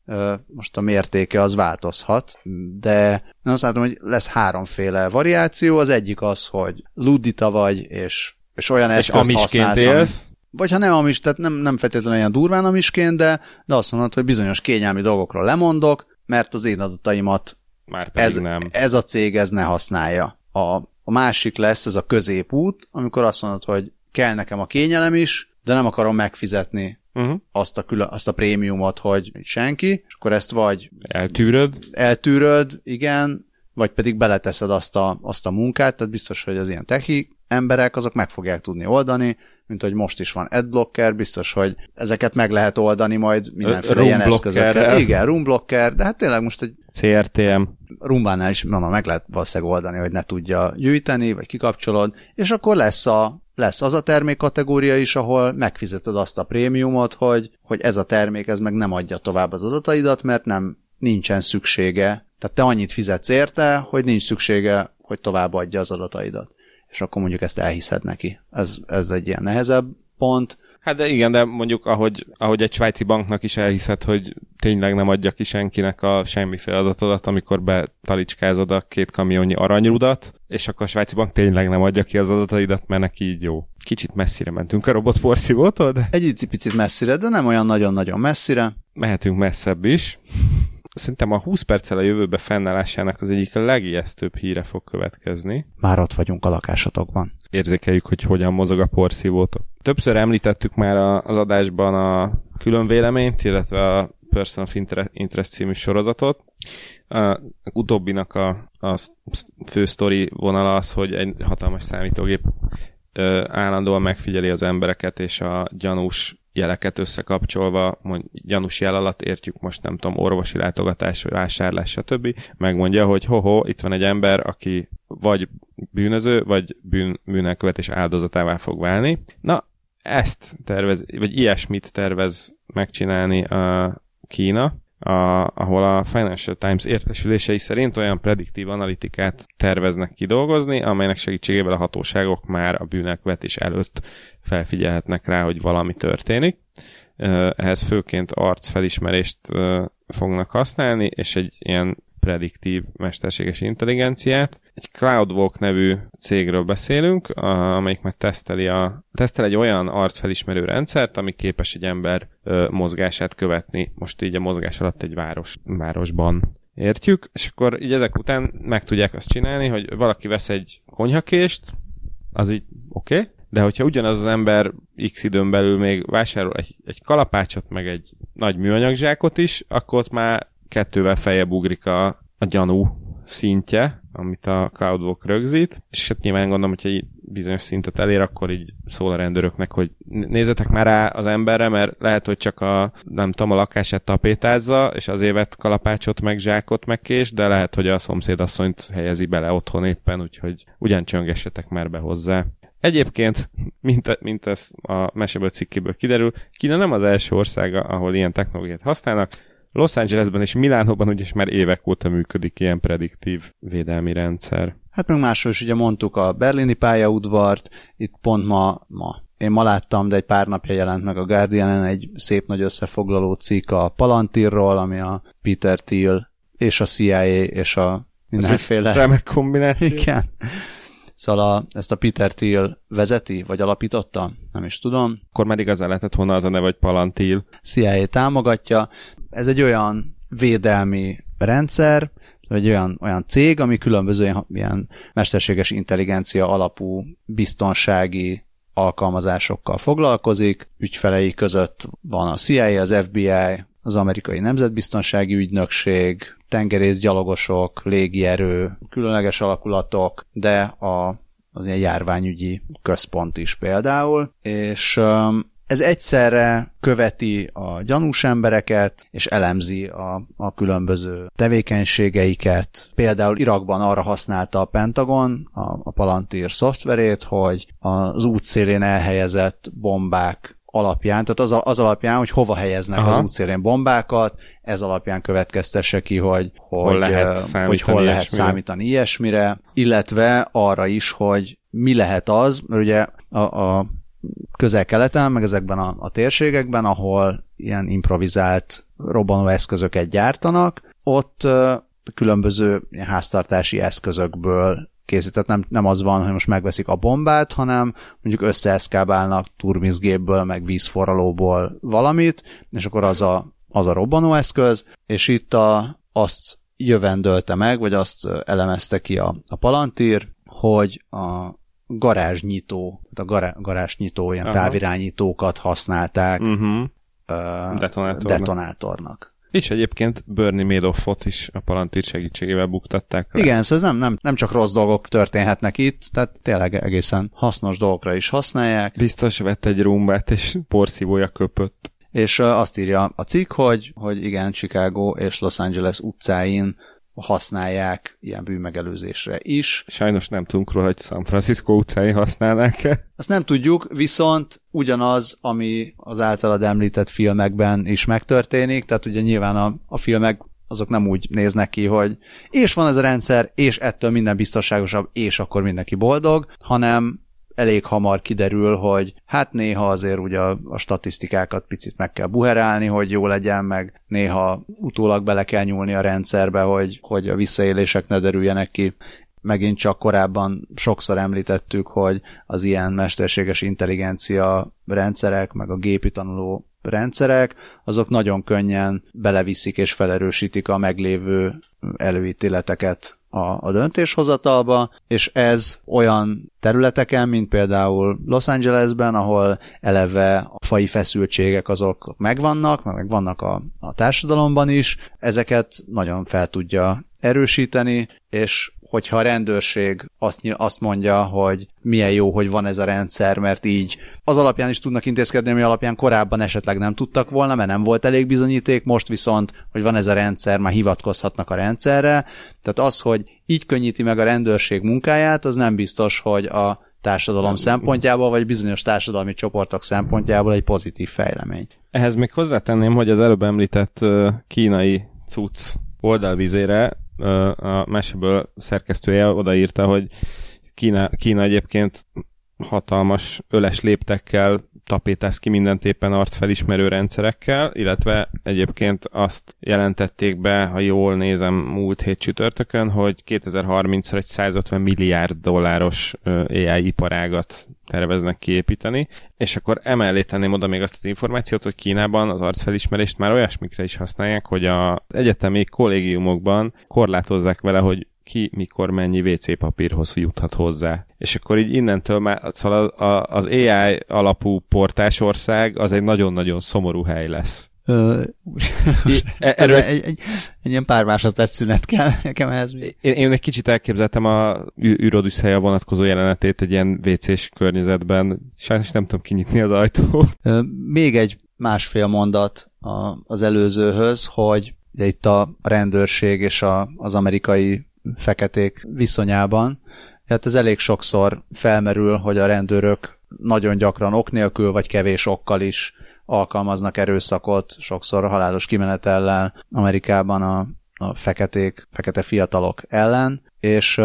Most a mértéke az változhat, de én azt látom, hogy lesz háromféle variáció. Az egyik az, hogy ludita vagy, és, és olyan és eszközt használsz, élsz vagy ha nem amis, tehát nem, nem feltétlenül olyan durván amisként, de, de azt mondod, hogy bizonyos kényelmi dolgokról lemondok, mert az én adataimat Már ez, nem. ez a cég ez ne használja. A, a másik lesz ez a középút, amikor azt mondod, hogy kell nekem a kényelem is, de nem akarom megfizetni uh-huh. azt, a külön, azt a prémiumot, hogy senki, és akkor ezt vagy eltűröd, eltűröd, igen, vagy pedig beleteszed azt a, azt a munkát, tehát biztos, hogy az ilyen techi emberek, azok meg fogják tudni oldani, mint hogy most is van adblocker, biztos, hogy ezeket meg lehet oldani majd mindenféle ilyen eszközökkel. Igen, roomblocker, de hát tényleg most egy CRTM. Rumbánál is na, meg lehet valószínűleg oldani, hogy ne tudja gyűjteni, vagy kikapcsolod, és akkor lesz, a, lesz az a termékkategória is, ahol megfizeted azt a prémiumot, hogy, hogy ez a termék, ez meg nem adja tovább az adataidat, mert nem nincsen szüksége. Tehát te annyit fizetsz érte, hogy nincs szüksége, hogy továbbadja az adataidat és akkor mondjuk ezt elhiszed neki. Ez, ez egy ilyen nehezebb pont. Hát de igen, de mondjuk ahogy, ahogy egy svájci banknak is elhiszed, hogy tényleg nem adja ki senkinek a semmiféle adatodat, amikor betalicskázod a két kamionnyi aranyrudat, és akkor a svájci bank tényleg nem adja ki az adataidat, mert neki így jó. Kicsit messzire mentünk a robotporszívótól, de... Egy picit messzire, de nem olyan nagyon-nagyon messzire. Mehetünk messzebb is szerintem a 20 perccel a jövőbe fennállásának az egyik legijesztőbb híre fog következni. Már ott vagyunk a lakásatokban. Érzékeljük, hogy hogyan mozog a porszívótok. Többször említettük már az adásban a külön véleményt, illetve a Person of Interest című sorozatot. A utóbbinak a, a fő sztori vonala az, hogy egy hatalmas számítógép állandóan megfigyeli az embereket, és a gyanús jeleket összekapcsolva, mond, gyanús jel alatt értjük most nem tudom, orvosi látogatás, vagy vásárlás, stb. Megmondja, hogy hoho, itt van egy ember, aki vagy bűnöző, vagy bűn, bűnelkövetés áldozatává fog válni. Na, ezt tervez, vagy ilyesmit tervez megcsinálni a Kína, a, ahol a Financial Times értesülései szerint olyan prediktív analitikát terveznek kidolgozni, amelynek segítségével a hatóságok már a bűnelkövetés előtt felfigyelhetnek rá, hogy valami történik. Ehhez főként arcfelismerést fognak használni, és egy ilyen prediktív mesterséges intelligenciát. Egy CloudWalk nevű cégről beszélünk, amelyik meg teszteli a, tesztel egy olyan arcfelismerő rendszert, ami képes egy ember mozgását követni, most így a mozgás alatt egy város, városban értjük, és akkor így ezek után meg tudják azt csinálni, hogy valaki vesz egy konyhakést, az így oké, okay, de hogyha ugyanaz az ember x időn belül még vásárol egy, egy kalapácsot, meg egy nagy műanyagzsákot is, akkor ott már kettővel feljebb ugrik a, a gyanú szintje, amit a CloudWalk rögzít, és hát nyilván gondolom, hogyha egy bizonyos szintet elér, akkor így szól a rendőröknek, hogy nézzetek már rá az emberre, mert lehet, hogy csak a, nem tudom, a lakását tapétázza, és az évet kalapácsot, meg zsákot, meg kés, de lehet, hogy a szomszédasszonyt helyezi bele otthon éppen, úgyhogy ugyan csöngessetek már be hozzá. Egyébként, mint, mint ez a meseből cikkéből kiderül, Kína nem az első országa, ahol ilyen technológiát használnak, Los Angelesben és Milánóban úgyis már évek óta működik ilyen prediktív védelmi rendszer. Hát meg máshol is ugye mondtuk a berlini pályaudvart, itt pont ma, ma én ma láttam, de egy pár napja jelent meg a guardian egy szép nagy összefoglaló cikk a Palantirról, ami a Peter Thiel és a CIA és a mindenféle... Remek kombináció. Igen. Szóval a, ezt a Peter Thiel vezeti, vagy alapította? Nem is tudom. Akkor már igazán lehetett volna az a neve, hogy Palantil. CIA támogatja. Ez egy olyan védelmi rendszer, vagy olyan, olyan cég, ami különböző ilyen, ilyen mesterséges intelligencia alapú biztonsági alkalmazásokkal foglalkozik. Ügyfelei között van a CIA, az FBI, az amerikai nemzetbiztonsági ügynökség, tengerészgyalogosok, légierő, különleges alakulatok, de a, az ilyen járványügyi központ is például, és ez egyszerre követi a gyanús embereket, és elemzi a, a különböző tevékenységeiket. Például Irakban arra használta a Pentagon a, a Palantir szoftverét, hogy az útszélén elhelyezett bombák alapján, tehát az, az alapján, hogy hova helyeznek Aha. az útszélén bombákat, ez alapján következtesse ki, hogy, hogy hol lehet, hogy hol lehet ilyesmire. számítani ilyesmire, illetve arra is, hogy mi lehet az, mert ugye a, a közel-keleten, meg ezekben a, a térségekben, ahol ilyen improvizált robbanó eszközöket gyártanak, ott különböző háztartási eszközökből készített. Nem, nem az van, hogy most megveszik a bombát, hanem mondjuk összeeszkábálnak turbizgépből, meg vízforralóból valamit, és akkor az a, az a robbanóeszköz, és itt a, azt jövendölte meg, vagy azt elemezte ki a, a Palantir, hogy a garázsnyitó, a gará- garázsnyitó, ilyen Aha. távirányítókat használták Uh-huh. uh, Detonátornak. detonátornak. És egyébként Bernie Madoffot is a Palantir segítségével buktatták le. Igen, szóval ez nem, nem, nem csak rossz dolgok történhetnek itt, tehát tényleg egészen hasznos dolgokra is használják, Biztos vett egy rumbát, és porszívója köpött. és azt írja a cikk, hogy, hogy igen, Chicago és Los Angeles utcáin használják ilyen bűnmegelőzésre is. Sajnos nem tudunk róla, hogy San Francisco utcáin használnák-e. Azt nem tudjuk, viszont ugyanaz, ami az általad említett filmekben is megtörténik, tehát ugye nyilván a, a filmek azok nem úgy néznek ki, hogy és van ez a rendszer, és ettől minden biztonságosabb, és akkor mindenki boldog, hanem elég hamar kiderül, hogy hát néha azért ugye a, a statisztikákat picit meg kell buherálni, hogy jó legyen, meg néha utólag bele kell nyúlni a rendszerbe, hogy, hogy a visszaélések ne derüljenek ki. Megint csak korábban sokszor említettük, hogy az ilyen mesterséges intelligencia rendszerek, meg a gépi tanuló rendszerek, azok nagyon könnyen beleviszik és felerősítik a meglévő előítéleteket a, a döntéshozatalba, és ez olyan területeken, mint például Los Angelesben, ahol eleve a fai feszültségek azok megvannak, meg megvannak a, a társadalomban is, ezeket nagyon fel tudja erősíteni, és hogyha a rendőrség azt, azt mondja, hogy milyen jó, hogy van ez a rendszer, mert így az alapján is tudnak intézkedni, ami alapján korábban esetleg nem tudtak volna, mert nem volt elég bizonyíték, most viszont, hogy van ez a rendszer, már hivatkozhatnak a rendszerre. Tehát az, hogy így könnyíti meg a rendőrség munkáját, az nem biztos, hogy a társadalom szempontjából, vagy bizonyos társadalmi csoportok szempontjából egy pozitív fejlemény. Ehhez még hozzátenném, hogy az előbb említett kínai cucc oldalvizére a meseből szerkesztője odaírta, hogy Kína, Kína egyébként hatalmas öles léptekkel tapétáz ki mindent éppen arcfelismerő rendszerekkel, illetve egyébként azt jelentették be, ha jól nézem múlt hét csütörtökön, hogy 2030-ra egy 150 milliárd dolláros AI iparágat terveznek kiépíteni, és akkor emellé tenném oda még azt az információt, hogy Kínában az arcfelismerést már olyasmikre is használják, hogy az egyetemi kollégiumokban korlátozzák vele, hogy ki mikor mennyi WC papírhoz juthat hozzá. És akkor így innentől már szóval az AI alapú portásország az egy nagyon-nagyon szomorú hely lesz. Ö, *laughs* E- erről- egy, egy, egy ilyen pár másodperc szünet kell nekem ehhez. Én, én egy kicsit elképzeltem a ű- űrodüsszeja vonatkozó jelenetét egy ilyen WC-s környezetben. Sajnos nem tudom kinyitni az ajtót. Még egy másfél mondat a, az előzőhöz, hogy ugye itt a rendőrség és a, az amerikai feketék viszonyában, hát ez elég sokszor felmerül, hogy a rendőrök nagyon gyakran ok nélkül, vagy kevés okkal is alkalmaznak erőszakot, sokszor halálos kimenetellel Amerikában a, a feketék, fekete fiatalok ellen, és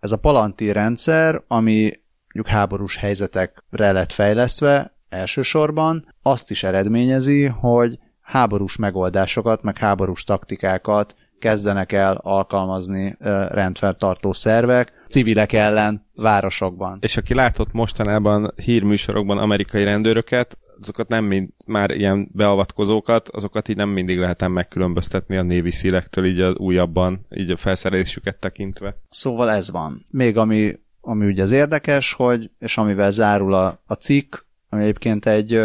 ez a palantír rendszer, ami mondjuk háborús helyzetekre lett fejlesztve elsősorban, azt is eredményezi, hogy háborús megoldásokat, meg háborús taktikákat kezdenek el alkalmazni rendfenntartó szervek civilek ellen városokban. És aki látott mostanában hírműsorokban amerikai rendőröket, azokat nem mind, már ilyen beavatkozókat, azokat így nem mindig lehetem megkülönböztetni a Navy szílektől így az újabban, így a felszerelésüket tekintve. Szóval ez van. Még ami, ami ugye az érdekes, hogy, és amivel zárul a, a cikk, ami egyébként egy,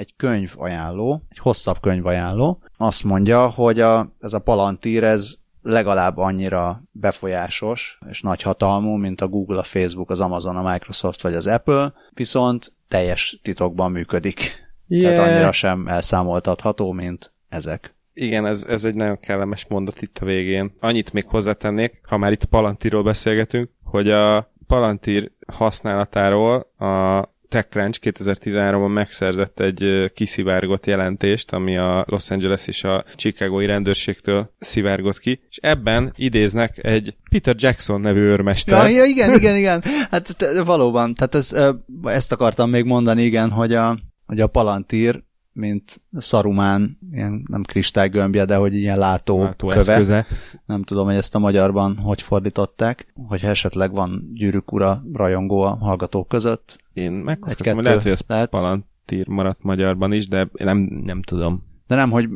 egy könyv ajánló, egy hosszabb könyv ajánló, azt mondja, hogy a, ez a palantír, ez legalább annyira befolyásos és nagyhatalmú, mint a Google, a Facebook, az Amazon, a Microsoft vagy az Apple, viszont teljes titokban működik. Yeah. Tehát annyira sem elszámoltatható, mint ezek. Igen, ez, ez egy nagyon kellemes mondat itt a végén. Annyit még hozzátennék, ha már itt Palantirról beszélgetünk, hogy a Palantir használatáról a TechCrunch 2013-ban megszerzett egy kiszivárgott jelentést, ami a Los Angeles és a Chicagói rendőrségtől szivárgott ki, és ebben idéznek egy Peter Jackson nevű őrmester. Ja, ja, igen, igen, igen. Hát valóban, tehát ez, ezt akartam még mondani, igen, hogy a, hogy a Palantír, mint Szarumán, ilyen nem kristálygömbje, de hogy ilyen látó, Látó köve. eszköze. Nem tudom, hogy ezt a magyarban hogy fordították, hogyha esetleg van gyűrűk ura rajongó a hallgatók között. Én megkockáztam, hogy lehet, hogy ez lehet. Palantir maradt magyarban is, de nem, nem tudom. De nem, hogy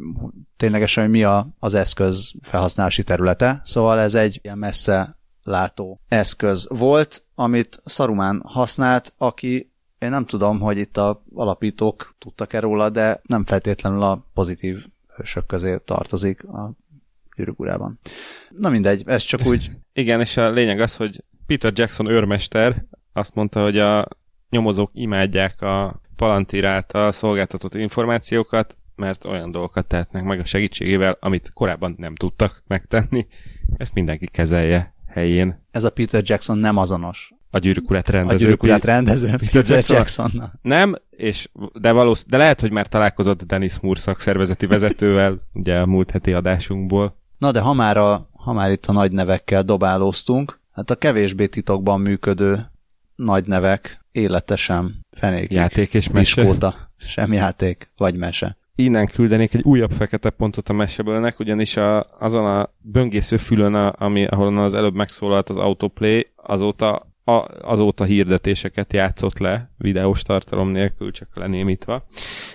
ténylegesen, hogy mi a, az eszköz felhasználási területe. Szóval ez egy ilyen messze látó eszköz volt, amit Szarumán használt, aki Én nem tudom, hogy itt a alapítók tudtak-e róla, de nem feltétlenül a pozitív hősök közé tartozik a gyűrűk. Na mindegy, ez csak úgy... *laughs* Igen, és a lényeg az, hogy Peter Jackson őrmester azt mondta, hogy a nyomozók imádják a Palantir által szolgáltatott információkat, mert olyan dolgokat tehetnek meg a segítségével, amit korábban nem tudtak megtenni. Ezt mindenki kezelje helyén. Ez a Peter Jackson nem azonos. A gyűrűk urát rendező. A gyűrűk urát rendező Peter, Jackson. Jackson. Nem, és de, valósz, de lehet, hogy már találkozott Dennis Moore szakszervezeti vezetővel, *laughs* ugye a múlt heti adásunkból. Na de ha már, a, ha már itt a nagy nevekkel dobálóztunk, hát a kevésbé titokban működő nagy nevek élete sem fenékig. Játék és mese. Miskóta. Sem játék, vagy mese. Innen küldenék egy újabb fekete pontot a mesebőlnek, ugyanis a, azon a böngésző fülön, a, ami, ahol az előbb megszólalt az autoplay, azóta a, azóta hirdetéseket játszott le, videós tartalom nélkül, csak lenémítva.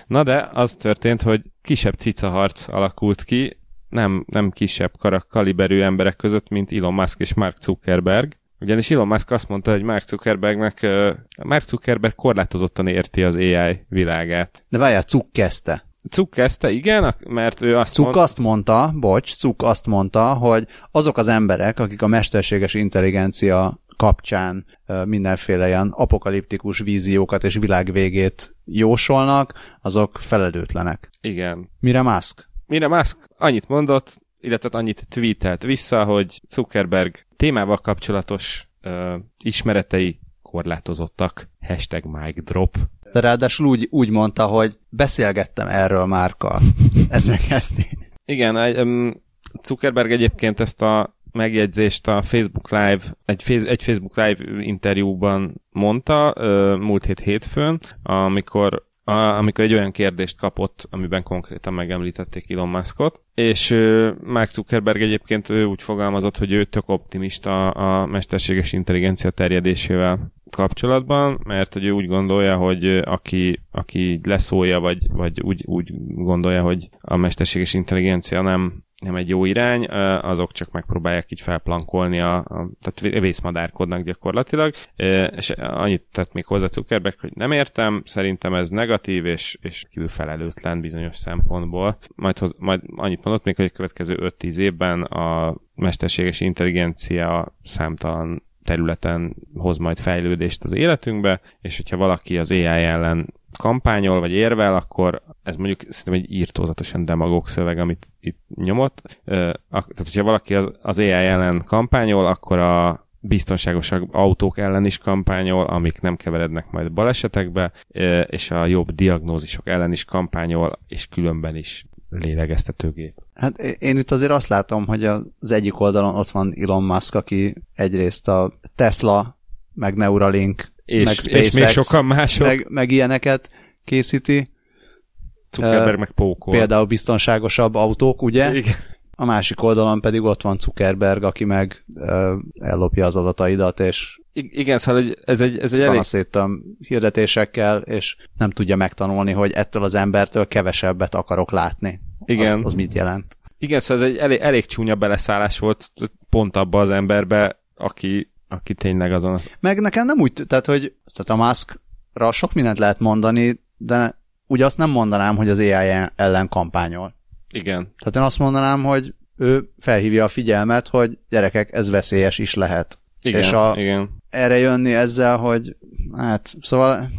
Na de az történt, hogy kisebb cica harc alakult ki, nem, nem kisebb karak kaliberű emberek között, mint Elon Musk és Mark Zuckerberg. Ugyanis Elon Musk azt mondta, hogy Mark Zuckerbergnek, Mark Zuckerberg korlátozottan érti az AI világát. De várjál, Zuck kezdte. Cuk kezdte, igen, mert ő azt Cuk mond... azt mondta, bocs, Cuk azt mondta, hogy azok az emberek, akik a mesterséges intelligencia kapcsán mindenféle ilyen apokaliptikus víziókat és világvégét jósolnak, azok felelőtlenek. Igen. Mire Musk? Mire Musk annyit mondott, illetve annyit tweetelt vissza, hogy Zuckerberg témával kapcsolatos uh, ismeretei korlátozottak. Hashtag mic drop. De ráadásul úgy, úgy mondta, hogy beszélgettem erről Márkkal. *laughs* Ezzel kezdi. Igen, Zuckerberg egyébként ezt a megjegyzést a Facebook Live, egy, egy Facebook Live interjúban mondta múlt hét hétfőn, amikor a, amikor egy olyan kérdést kapott, amiben konkrétan megemlítették Elon Muskot, és uh, Mark Zuckerberg egyébként ő úgy fogalmazott, hogy ő tök optimista a mesterséges intelligencia terjedésével kapcsolatban, mert hogy ő úgy gondolja, hogy aki, aki leszólja, vagy, vagy úgy, úgy gondolja, hogy a mesterséges intelligencia nem nem egy jó irány, azok csak megpróbálják így felplankolni, a, a, tehát vészmadárkodnak gyakorlatilag, és annyit tett még hozzá Zuckerberg, hogy nem értem, szerintem ez negatív, és, és kívül felelőtlen bizonyos szempontból. Majd, hoz, majd annyit mondott még, hogy a következő 5-10 évben a mesterséges intelligencia számtalan területen hoz majd fejlődést az életünkbe, és hogyha valaki az AI ellen kampányol, vagy érvel, akkor ez mondjuk szerintem egy írtózatosan demagóg szöveg, amit itt nyomott. Tehát, hogyha valaki az, az AI ellen kampányol, akkor a biztonságosabb autók ellen is kampányol, amik nem keverednek majd balesetekbe, és a jobb diagnózisok ellen is kampányol, és különben is lélegeztetőgép. Hát én itt azért azt látom, hogy az egyik oldalon ott van Elon Musk, aki egyrészt a Tesla, meg Neuralink, és, meg SpaceX, és még sokan mások. Meg, meg ilyeneket készíti. Zuckerberg meg pókol. Például biztonságosabb autók, ugye? Igen. A másik oldalon pedig ott van Zuckerberg, aki meg uh, ellopja az adataidat, és I- igen, szóval ez egy, ez egy elég... hirdetésekkel, és nem tudja megtanulni, hogy ettől az embertől kevesebbet akarok látni. Igen. Azt, az mit jelent? Igen, szóval ez egy elég, elég csúnya beleszállás volt pont abba az emberbe, aki, aki tényleg azon... Meg nekem nem úgy, tehát, hogy tehát a Muskra sok mindent lehet mondani, de úgy azt nem mondanám, hogy az AI ellen kampányol. Igen. Tehát én azt mondanám, hogy ő felhívja a figyelmet, hogy gyerekek, ez veszélyes is lehet. Igen, és a, igen. erre jönni ezzel, hogy hát, szóval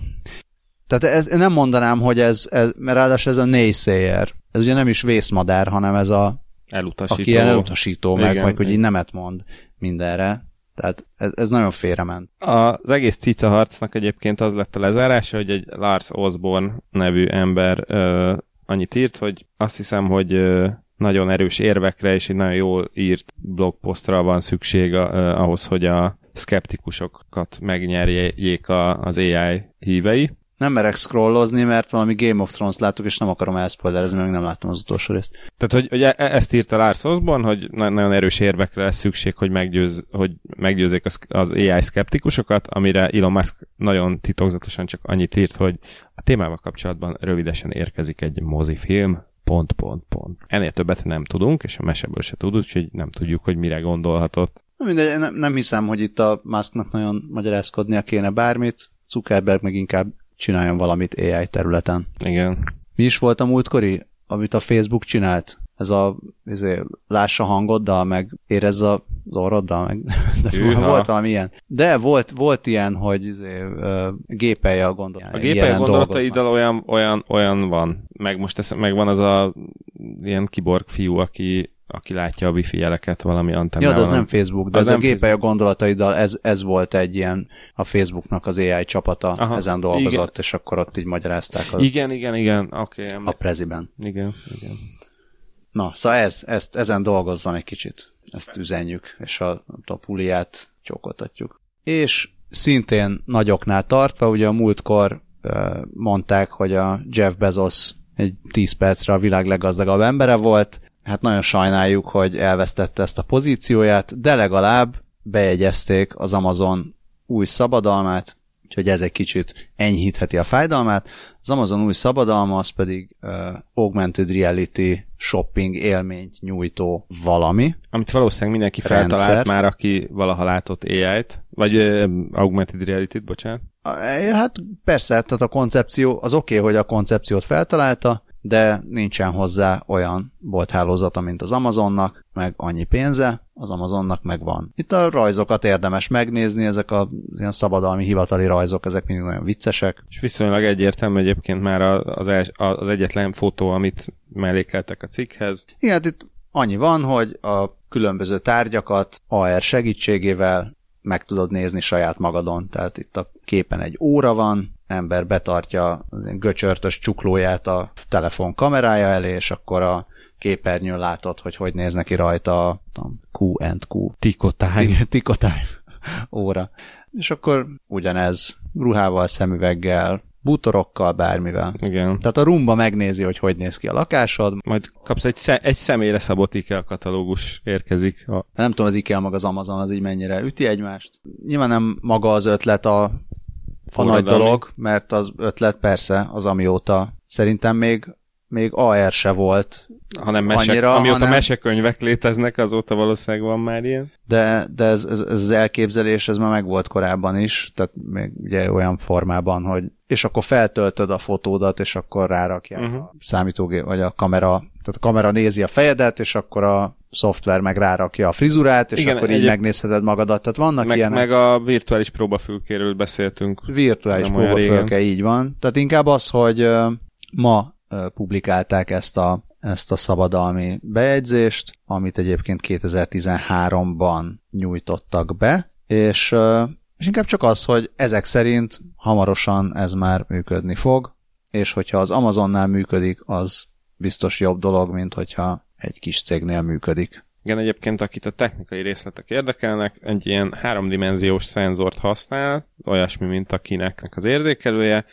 tehát ez, nem mondanám, hogy ez, ez mert ráadásul ez a naysayer. Ez ugye nem is vészmadár, hanem ez a elutasító. aki elutasító igen, meg, meg hogy így nemet mond mindenre. Tehát ez, ez nagyon félrement. Az egész cica harcnak egyébként az lett a lezárása, hogy egy Lars Osborne nevű ember ö, annyit írt, hogy azt hiszem, hogy ö, nagyon erős érvekre és egy nagyon jól írt blogposztra van szükség a, ahhoz, hogy a szkeptikusokat megnyerjék a, az AI hívei. Nem merek scrollozni, mert valami Game of Thrones látok, és nem akarom elspoilerezni, mert nem láttam az utolsó részt. Tehát, hogy, hogy e- ezt írta Lars Osborn, hogy nagyon erős érvekre lesz szükség, hogy, meggyőz, hogy meggyőzzék az, az AI szkeptikusokat, amire Elon Musk nagyon titokzatosan csak annyit írt, hogy a témával kapcsolatban rövidesen érkezik egy mozifilm, pont, pont, pont. Ennél többet nem tudunk, és a meseből se tudunk, úgyhogy nem tudjuk, hogy mire gondolhatott. Mindegy, nem, nem hiszem, hogy itt a Musknak nagyon magyarázkodnia kéne bármit. Zuckerberg meg inkább csináljon valamit AI területen. Igen. Mi is volt a múltkori, amit a Facebook csinált? Ez a ezért, lássa hangoddal, meg érezze az orroddal, meg *laughs* de volt valami ilyen. De volt, volt ilyen, hogy ezért, uh, gépelje a gondolat. A gépek gondolataiddal olyan, olyan, olyan van. Meg most ez, meg van az a ilyen kiborg fiú, aki, aki látja a wifi jeleket valami Ja, antennával. de az nem Facebook, de Az ez a nem gépelje a gondolataiddal, ez, ez volt egy ilyen, a Facebooknak az AI csapata Aha, ezen dolgozott, igen. és akkor ott így magyarázták az, Igen, igen, igen, oké. Okay, a preziben. igen, igen. Na, szóval ez, ezt, ezen dolgozzon egy kicsit. Ezt üzenjük, és a, a puliát csókoltatjuk. És szintén nagyoknál tartva, ugye a múltkor mondták, hogy a Jeff Bezos egy 10 percre a világ leggazdagabb embere volt. Hát nagyon sajnáljuk, hogy elvesztette ezt a pozícióját, de legalább bejegyezték az Amazon új szabadalmát, úgyhogy ez egy kicsit enyhítheti a fájdalmát. Az Amazon új szabadalma az pedig uh, augmented reality shopping élményt nyújtó valami. Amit valószínűleg mindenki Rendszer. feltalált már, aki valaha látott AI-t, vagy uh, augmented reality-t, bocsánat. Hát persze, tehát a koncepció, az oké, okay, hogy a koncepciót feltalálta, de nincsen hozzá olyan bolthálózata, mint az Amazonnak, meg annyi pénze, az Amazonnak meg van. Itt a rajzokat érdemes megnézni, ezek a ilyen szabadalmi hivatali rajzok, ezek mindig nagyon viccesek. És viszonylag egyértelmű egyébként már az, els, az egyetlen fotó, amit mellékeltek a cikkhez. Igen, hát itt annyi van, hogy a különböző tárgyakat AR segítségével meg tudod nézni saját magadon. Tehát itt a képen egy óra van, ember betartja göcsörtös csuklóját a telefon kamerája elé, és akkor a képernyőn látod, hogy hogy néz neki rajta a Q&Q Tikotány. *laughs* Tikotány óra. És akkor ugyanez ruhával, szemüveggel, bútorokkal, bármivel. Igen. Tehát a rumba megnézi, hogy hogy néz ki a lakásod, Majd kapsz egy, sze- egy személyre szabott IKEA katalógus érkezik. A, Nem tudom, az IKEA meg az Amazon az így mennyire üti egymást. Nyilván nem maga az ötlet a, a nagy dolog, mert az ötlet persze az amióta szerintem még, még AR se volt, hanem mese, Annyira, amióta hanem- mesekönyvek léteznek, azóta valószínűleg van már ilyen. de, de ez, ez, ez az elképzelés, ez már meg volt korábban is, tehát még ugye olyan formában, hogy és akkor feltöltöd a fotódat, és akkor rárakják uh-huh. a számítógép, vagy a kamera, tehát a kamera nézi a fejedet, és akkor a szoftver meg rárakja a frizurát, és Igen, akkor így egyéb- megnézheted magadat. Tehát vannak Meg, ilyenek. meg a virtuális próbafülkéről beszéltünk. Virtuális próbafölke, így van. Tehát inkább az, hogy ma publikálták ezt a, ezt a szabadalmi bejegyzést, amit egyébként 2013-ban nyújtottak be, és, és inkább csak az, hogy ezek szerint hamarosan ez már működni fog, és hogyha az Amazonnál működik, az biztos jobb dolog, mint hogyha egy kis cégnél működik. Igen, egyébként akit a technikai részletek érdekelnek, egy ilyen háromdimenziós szenzort használ, olyasmi, mint a kineknek az érzékelője,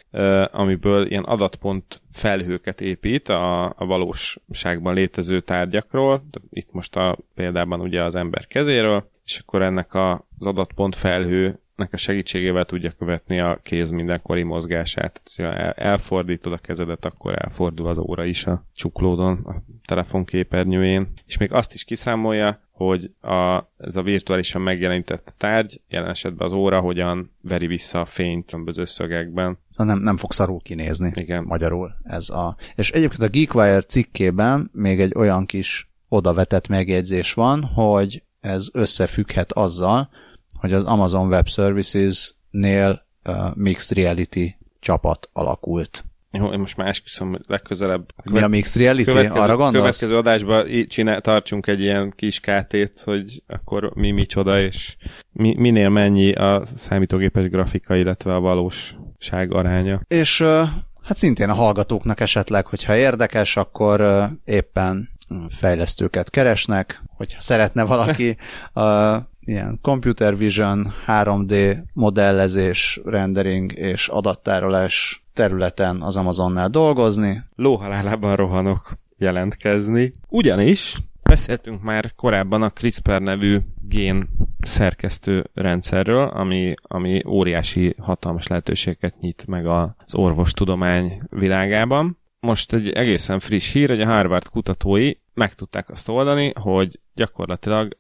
amiből ilyen adatpont felhőket épít a, a valóságban létező tárgyakról, itt most a példában ugye az ember kezéről, és akkor ennek az adatpont felhő nek a segítségével tudja követni a kéz mindenkori mozgását. Ha el- elfordítod a kezedet, akkor elfordul az óra is a csuklódon, a telefon képernyőjén. És még azt is kiszámolja, hogy a, ez a virtuálisan megjelenített tárgy, jelen esetben az óra, hogyan veri vissza a fényt különböző szögekben. Szóval nem, nem fog szarul kinézni. Igen. Magyarul ez a... És egyébként a Geekwire cikkében még egy olyan kis odavetett megjegyzés van, hogy ez összefügghet azzal, hogy az Amazon Web Services-nél uh, Mixed Reality csapat alakult. Jó, én most már esküszöm, legközelebb Mi a Mixed Reality? következő, Arra gondolsz? következő adásban így csinál, tartsunk egy ilyen kis kátét, hogy akkor mi micsoda, és mi, minél mennyi a számítógépes grafika, illetve a valóság aránya. És hát szintén a hallgatóknak esetleg, hogyha érdekes, akkor éppen mm, fejlesztőket keresnek, hogyha szeretne valaki a ilyen computer vision, 3D modellezés, rendering és adattárolás területen az Amazonnál dolgozni. lóhalálában rohanok jelentkezni. Ugyanis beszéltünk már korábban a CRISPR nevű gén szerkesztő rendszerről, ami, ami óriási hatalmas lehetőséget nyit meg az orvostudomány világában. Most egy egészen friss hír, hogy a Harvard kutatói meg tudták azt oldani, hogy gyakorlatilag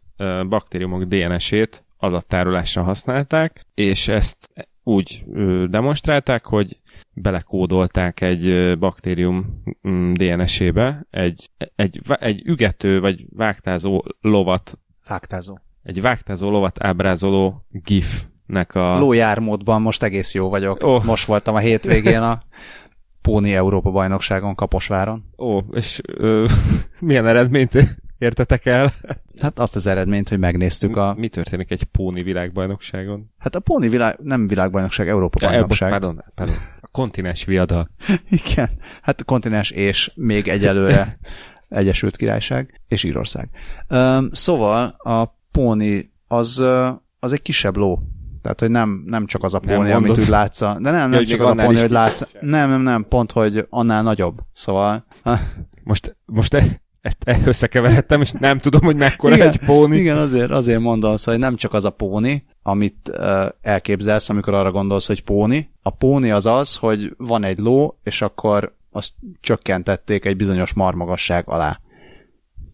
baktériumok DNS-ét adattárolásra használták, és ezt úgy demonstrálták, hogy belekódolták egy baktérium mm, DNS-ébe egy, egy, egy ügető vagy vágtázó lovat Vágtázó. egy vágtázó lovat ábrázoló GIF-nek a... Lójármódban most egész jó vagyok. Oh. Most voltam a hétvégén a Póni Európa bajnokságon Kaposváron. Ó, és ö, *laughs* milyen eredményt értetek el? *laughs* Hát azt az eredményt, hogy megnéztük a... Mi történik egy póni világbajnokságon? Hát a Póni világ... nem világbajnokság, Európa Ja, bajnokság. pardon, pardon. A kontinens viadal. *laughs* Igen. Hát a kontinens és még egyelőre *laughs* Egyesült Királyság és Írország. Um, szóval a póni az, az egy kisebb ló. Tehát, hogy nem, nem csak az a Nem póni, amit mondod. úgy látsz. De nem, nem hogy csak az a póni, hogy látsz. Nem, nem, nem, pont, hogy annál nagyobb. Szóval... Most, most e, összekeveredtem, és nem tudom, hogy mekkora Igen, egy póni. Igen, azért, azért mondom, hogy nem csak az a póni, amit uh, elképzelsz, amikor arra gondolsz, hogy póni. A póni az az, hogy van egy ló, és akkor azt csökkentették egy bizonyos marmagasság alá.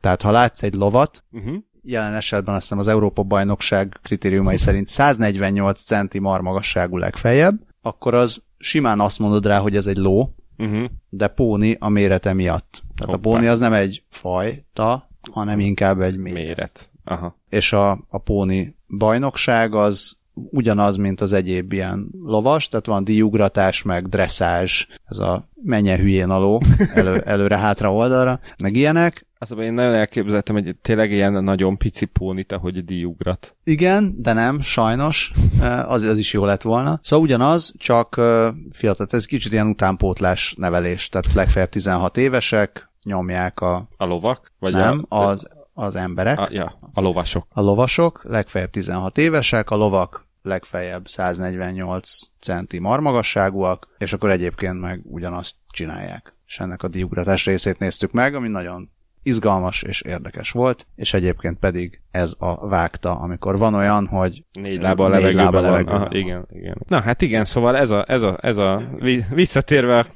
Tehát ha látsz egy lovat, Uh-huh. jelen esetben azt hiszem az Európa bajnokság kritériumai szerint 148 centi marmagasságú legfeljebb, akkor az simán azt mondod rá, hogy ez egy ló, Uh-huh. de póni a mérete miatt. Tehát Hoppá. a póni az nem egy fajta, hanem inkább egy méret. Méret. Aha. És a, a póni bajnokság az ugyanaz, mint az egyéb ilyen lovas, tehát van díjugratás, meg dresszázs, ez a menje hülyén aló, *laughs* elő, előre-hátra oldalra, meg ilyenek. Az én nagyon elképzeltem egy tényleg ilyen nagyon pici pónit, ahogy díjugrat. Igen, de nem, sajnos, *laughs* Eh, az, az is jó lett volna. Szóval ugyanaz, csak eh, fiatal, ez kicsit ilyen utánpótlás nevelés, tehát legfeljebb 16 évesek, nyomják a, A lovak? Vagy nem, a, az, az emberek, a, ja, a lovasok. a lovasok, legfeljebb 16 évesek, a lovak legfeljebb 148 centi marmagasságúak, és akkor egyébként meg ugyanazt csinálják. És ennek a diugratás részét néztük meg, ami nagyon izgalmas és érdekes volt, és egyébként pedig ez a vágta, amikor van olyan, hogy Négy lába a levegőben lába van. levegőben Aha, van. igen, igen. Na hát igen, szóval ez a, ez a, ez a vi- visszatérve a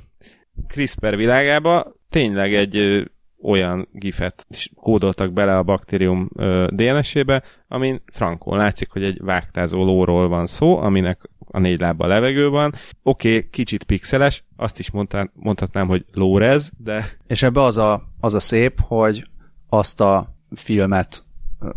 CRISPR világába, tényleg egy olyan gifet kódoltak bele a baktérium DNS-ébe, amin frankon látszik, hogy egy vágtázó lóról van szó, aminek a négy lába a levegő van. Oké, okay, kicsit pixeles, azt is mondtán, mondhatnám, hogy lórez, de És ebbe az a, az a szép, hogy azt a filmet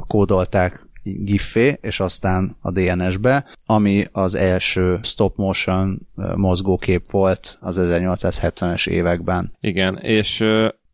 kódolták giffé, és aztán a DNS-be, ami az első stop motion mozgókép volt az 1870-es években. Igen, és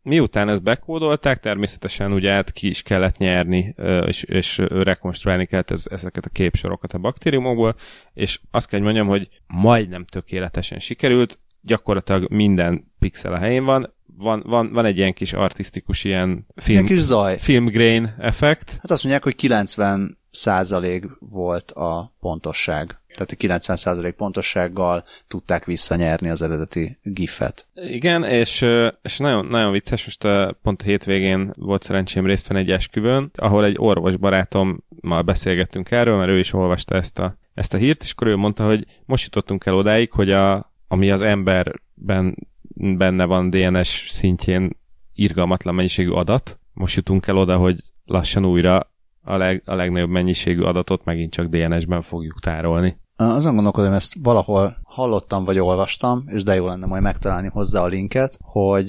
miután ezt bekódolták, természetesen ugye át ki is kellett nyerni, és, és rekonstruálni kellett ez, ezeket a képsorokat a baktériumokból, és azt kell, hogy mondjam, hogy majdnem tökéletesen sikerült, gyakorlatilag minden pixel a helyén van, van, van, van egy ilyen kis artistikus ilyen film, Ilyen kis zaj. film grain effekt, Hát azt mondják, hogy 90 százalék volt a pontosság. Tehát 90 százalék pontossággal tudták visszanyerni az eredeti gifet. Igen, és, és nagyon, nagyon vicces, most a, pont a hétvégén volt szerencsém részt venni egy esküvőn, ahol egy orvos barátommal beszélgettünk erről, mert ő is olvasta ezt a, ezt a hírt, és akkor ő mondta, hogy most jutottunk el odáig, hogy a, ami az emberben benne van DNS szintjén irgalmatlan mennyiségű adat, most jutunk el oda, hogy lassan újra a, leg, a legnagyobb mennyiségű adatot megint csak DNS-ben fogjuk tárolni. Azon gondolkodom, ezt valahol hallottam vagy olvastam, és de jó lenne majd megtalálni hozzá a linket, hogy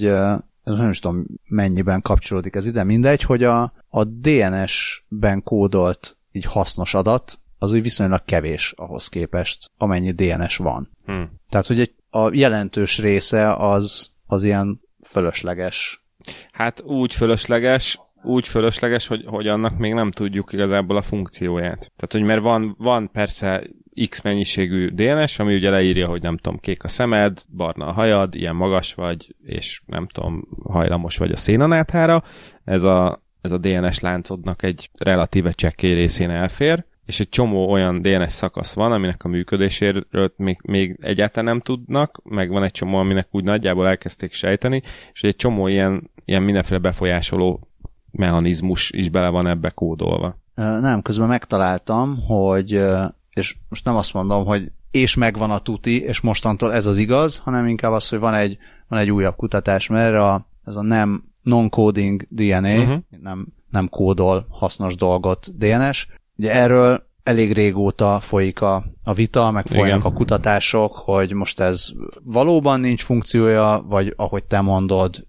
nem is tudom mennyiben kapcsolódik ez ide, mindegy, hogy a, a DNS-ben kódolt így hasznos adat, az úgy viszonylag kevés ahhoz képest, amennyi DNS van. Hm. Tehát, hogy egy, a jelentős része az, az ilyen fölösleges. Hát úgy fölösleges, úgy fölösleges, hogy, hogy annak még nem tudjuk igazából a funkcióját. Tehát, hogy mert van, van persze X mennyiségű DNS, ami ugye leírja, hogy nem tudom, kék a szemed, barna a hajad, ilyen magas vagy, és nem tudom, hajlamos vagy a szénanáthára. Ez a, ez a DNS láncodnak egy relatíve csekély részén elfér, és egy csomó olyan DNS szakasz van, aminek a működéséről még, még egyáltalán nem tudnak, meg van egy csomó, aminek úgy nagyjából elkezdték sejteni, és egy csomó ilyen, ilyen mindenféle befolyásoló mechanizmus is bele van ebbe kódolva. Nem, közben megtaláltam, hogy, és most nem azt mondom, hogy és megvan a tuti, és mostantól ez az igaz, hanem inkább az, hogy van egy, van egy újabb kutatás, mert a, ez a nem non-coding DNA, Mhm. uh-huh. nem, nem kódol hasznos dolgot DNS. Ugye erről elég régóta folyik a, a vita, meg folynak Igen. a kutatások, hogy most ez valóban nincs funkciója, vagy ahogy te mondod,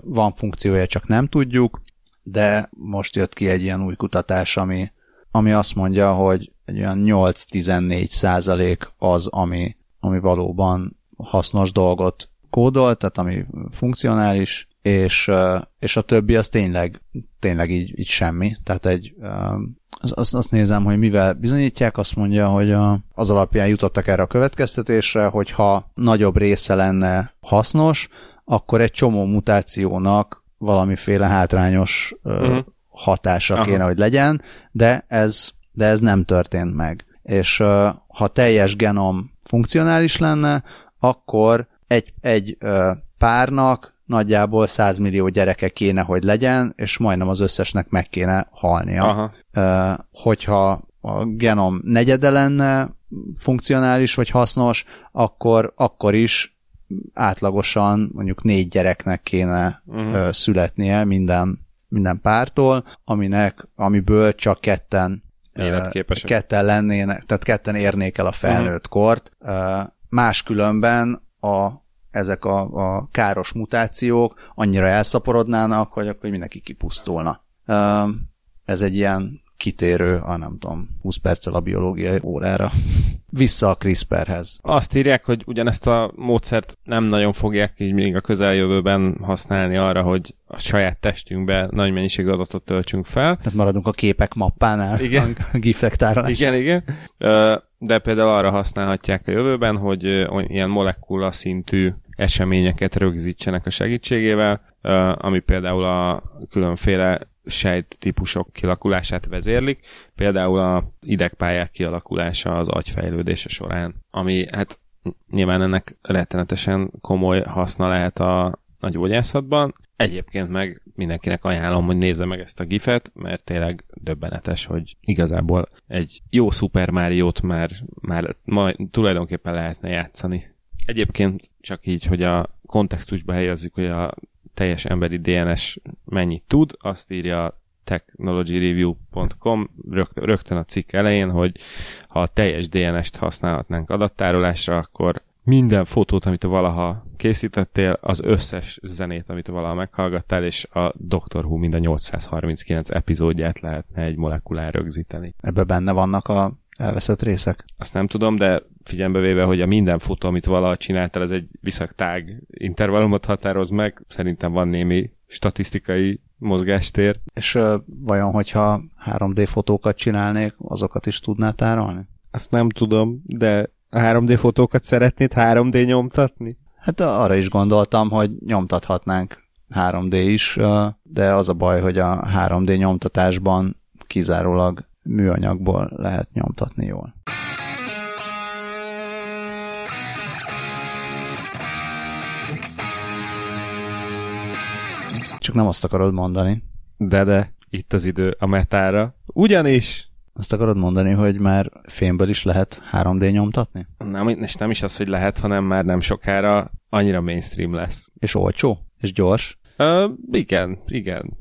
van funkciója, csak nem tudjuk, de most jött ki egy ilyen új kutatás, ami, ami azt mondja, hogy egy olyan 8-14 százalék az, ami, ami valóban hasznos dolgot kódol, tehát ami funkcionális, és, és a többi az tényleg, tényleg így, így semmi. Tehát egy, azt, azt nézem, hogy mivel bizonyítják, azt mondja, hogy a, az alapján jutottak erre a következtetésre, hogy ha nagyobb része lenne hasznos, akkor egy csomó mutációnak valamiféle hátrányos uh-huh. Hatása Aha. kéne, hogy legyen, de ez, de ez nem történt meg. És uh, ha teljes genom funkcionális lenne, akkor egy, egy uh, párnak nagyjából 100 millió gyereke kéne, hogy legyen, és majdnem az összesnek meg kéne halnia. Aha. Hogyha a genom negyede lenne funkcionális vagy hasznos, akkor, akkor is átlagosan mondjuk négy gyereknek kéne Mhm. ö, születnie minden, minden pártól, aminek, amiből csak ketten Életképesek. ketten lennének, tehát ketten érnék el a felnőtt kort. Ö, Máskülönben a, ezek a, a káros mutációk annyira elszaporodnának, hogy akkor mindenki kipusztulna. Ez egy ilyen kitérő, a nem tudom, 20 perccel a biológiai órára. *laughs* Vissza a CRISPR-hez. Azt írják, hogy ugyanezt a módszert nem nagyon fogják így még a közeljövőben használni arra, hogy a saját testünkbe nagy mennyiségű adatot töltsünk fel. Tehát maradunk a képek mappánál, Igen. a *laughs* gifek tárolás. Igen, igen. De például arra használhatják a jövőben, hogy ilyen molekula szintű eseményeket rögzítsenek a segítségével, ami például a különféle sejt típusok kialakulását vezérlik, például a idegpályák kialakulása az agyfejlődése során, ami hát nyilván ennek rettenetesen komoly haszna lehet a, a gyógyászatban. Egyébként meg mindenkinek ajánlom, hogy nézze meg ezt a gifet, mert tényleg döbbenetes, hogy igazából egy jó Super Mario-t már, már majd tulajdonképpen lehetne játszani. Egyébként csak így, hogy a kontextusba helyezzük, hogy a teljes emberi DNS mennyit tud, azt írja technologyreview.com rögt- rögtön a cikk elején, hogy ha a teljes DNS-t használhatnánk adattárolásra, akkor minden fotót, amit valaha készítettél, az összes zenét, amit valaha meghallgattál, és a Doctor Who mind a 839 epizódját lehetne egy molekulán rögzíteni. Ebben benne vannak a elveszett részek. Azt nem tudom, de figyelembe véve, hogy a minden fotó, amit valaha csináltál, ez egy viszonylag tág intervallumot határoz meg, szerintem van némi statisztikai mozgástér. És ö, vajon, hogyha 3D fotókat csinálnék, azokat is tudná tárolni? Azt nem tudom, de a 3D fotókat szeretnéd 3D nyomtatni? Hát arra is gondoltam, hogy nyomtathatnánk 3D is, de az a baj, hogy a 3D nyomtatásban kizárólag műanyagból lehet nyomtatni jól. Csak nem azt akarod mondani. De, de, itt az idő a metára. Ugyanis Azt akarod mondani, hogy már fémből is lehet 3D nyomtatni? nem, és nem is az, hogy lehet, hanem már nem sokára annyira mainstream lesz. És olcsó? És gyors? Ö, igen, igen.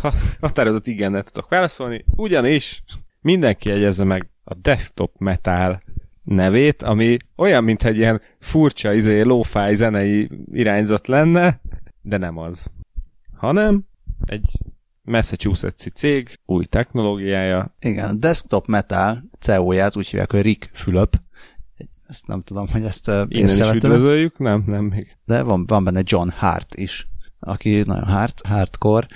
Ha, határozott igennel tudok válaszolni. Ugyanis mindenki jegyezze meg a desktop metal nevét, ami olyan, mint egy ilyen furcsa izé, lo-fi zenei irányzat lenne, de nem az. Hanem egy Massachusetts-i cég, új technológiája, Igen, a Desktop Metal CEO-ját úgy hívják, hogy Rick Fülöp. Ezt nem tudom, hogy ezt innen is üdvözöljük, nem, nem még. de van, van benne John Hart is, aki nagyon hard, hardcore.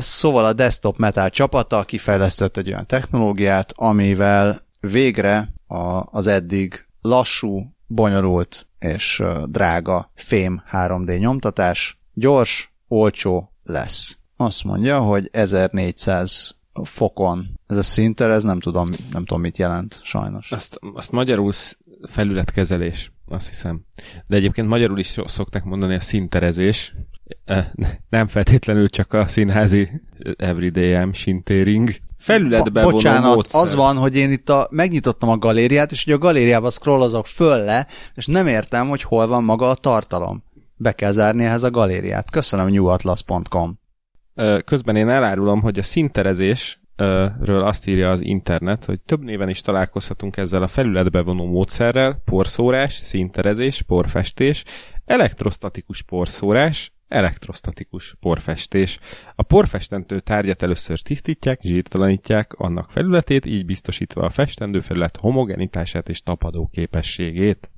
Szóval a Desktop Metal csapata kifejlesztett egy olyan technológiát, amivel végre a, az eddig lassú, bonyolult és drága fém 3D nyomtatás gyors, olcsó lesz. Azt mondja, hogy 1400 fokon ez a szinter, ez nem tudom, nem tudom mit jelent, sajnos. Azt, azt magyarul felületkezelés, azt hiszem. De egyébként magyarul is szokták mondani a szinterezés. Nem feltétlenül csak a színházi everyday M sintering. Felületben Bo- bocsánat, módszer. az van, hogy én itt a, megnyitottam a galériát, és ugye a galériába scrollozok föl le, és nem értem, hogy hol van maga a tartalom. Be kell zárni ehhez a galériát. Köszönöm newaatlas.com. Ö, Közben én elárulom, hogy a szinterezés ről azt írja az internet, hogy több néven is találkozhatunk ezzel a felületbe vonó módszerrel, porszórás, színterezés, porfestés, elektrostatikus porszórás, elektrostatikus porfestés. A porfestentő tárgyat először tisztítják, zsírtalanítják annak felületét, így biztosítva a festendő felület homogenitását és tapadó képességét.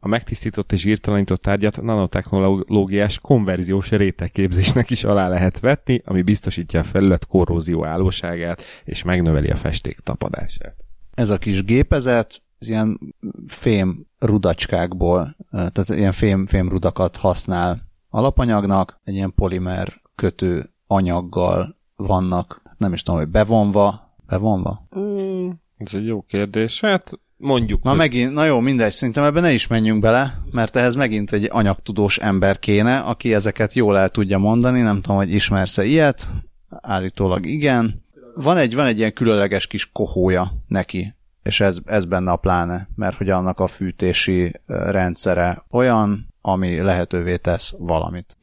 A megtisztított és írtalanított tárgyat nanotechnológiás konverziós rétegképzésnek is alá lehet vetni, ami biztosítja a felület korrózió állóságát és megnöveli a festék tapadását. Ez a kis gépezet, ez ilyen fém rudacskákból, tehát ilyen fém, fém rudakat használ alapanyagnak, egy ilyen polimer kötő anyaggal vannak, nem is tudom, hogy bevonva, bevonva? Mm, ez egy jó kérdés. Hát mondjuk. Na hogy... megint, na jó, mindegy, szerintem ebben ne is menjünk bele, mert ehhez megint egy anyagtudós ember kéne, aki ezeket jól el tudja mondani, nem tudom, hogy ismersz-e ilyet, állítólag igen. Van egy, van egy ilyen különleges kis kohója neki, és ez, ez benne a pláne, mert hogy annak a fűtési rendszere olyan, ami lehetővé tesz valamit.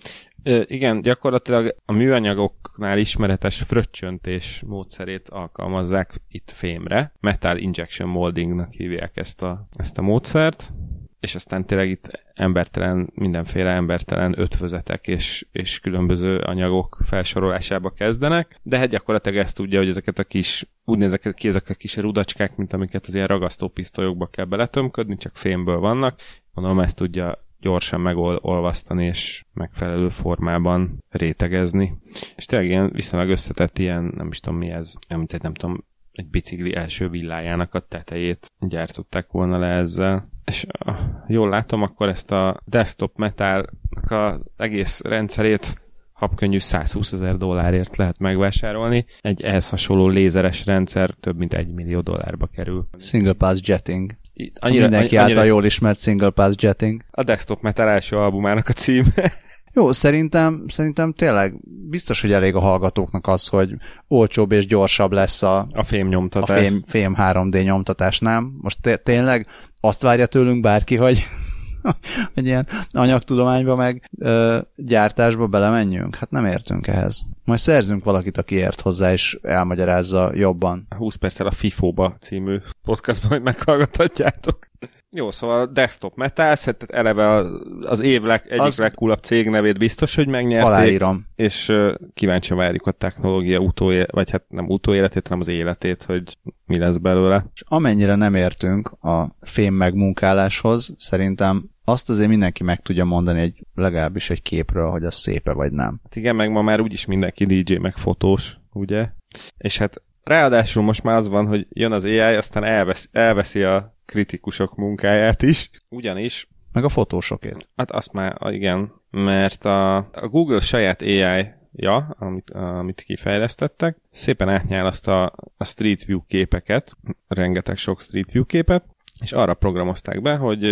Igen, gyakorlatilag a műanyagoknál ismeretes fröccsöntés módszerét alkalmazzák itt fémre. Metal injection moldingnak hívják ezt a, ezt a módszert, és aztán tényleg itt embertelen, mindenféle embertelen ötvözetek és, és különböző anyagok felsorolásába kezdenek, de hát gyakorlatilag ezt tudja, hogy ezeket a kis, úgynevezett ki ezek a kis rudacskák, mint amiket az ilyen ragasztópisztolyokba kell beletömködni, csak fémből vannak, gondolom ezt tudja gyorsan megolvasztani és megfelelő formában rétegezni. És tényleg ilyen viszonylag összetett ilyen, nem is tudom mi ez, amit egy nem tudom, egy bicikli első villájának a tetejét gyártották volna le ezzel. És jól látom, akkor ezt a desktop metalnak az egész rendszerét habkönnyű 120 ezer dollárért lehet megvásárolni. Egy ehhez hasonló lézeres rendszer több mint egy millió dollárba kerül. Single pass jetting annyira, mindenki annyira, által jól ismert Single Pass Jetting. A Desktop Metal első albumának a címe. *laughs* Jó, szerintem, szerintem tényleg biztos, hogy elég a hallgatóknak az, hogy olcsóbb és gyorsabb lesz a, a fém nyomtatás. A fém, fém 3D nyomtatás, nem? Most tényleg azt várja tőlünk bárki, hogy *laughs* hogy ilyen anyagtudományba meg ö, gyártásba belemenjünk? Hát nem értünk ehhez. Majd szerzünk valakit, aki ért hozzá, és elmagyarázza jobban. 20 perccel a FIFO-ba című podcastban, hogy meghallgathatjátok. Jó, szóval Desktop Metals, hát eleve az év leg, egyik az... legkulabb cég nevét biztos, hogy megnyerték. Aláírom. És uh, kíváncsi várjuk a technológia utóélet, vagy hát nem utóéletét, hanem az életét, hogy mi lesz belőle. És amennyire nem értünk a fém megmunkáláshoz, szerintem azt azért mindenki meg tudja mondani egy, legalábbis egy képről, hogy az szépe vagy nem. Hát igen, meg ma már úgyis mindenki DJ meg fotós, ugye? És hát ráadásul most már az van, hogy jön az AI, aztán elvesz, elveszi a kritikusok munkáját is, ugyanis... Meg a fotósokét. Hát azt már, igen, mert a, a Google saját AI ja, amit, amit kifejlesztettek, szépen átnyálaszt a, a Street View képeket, rengeteg sok Street View képet, és arra programozták be, hogy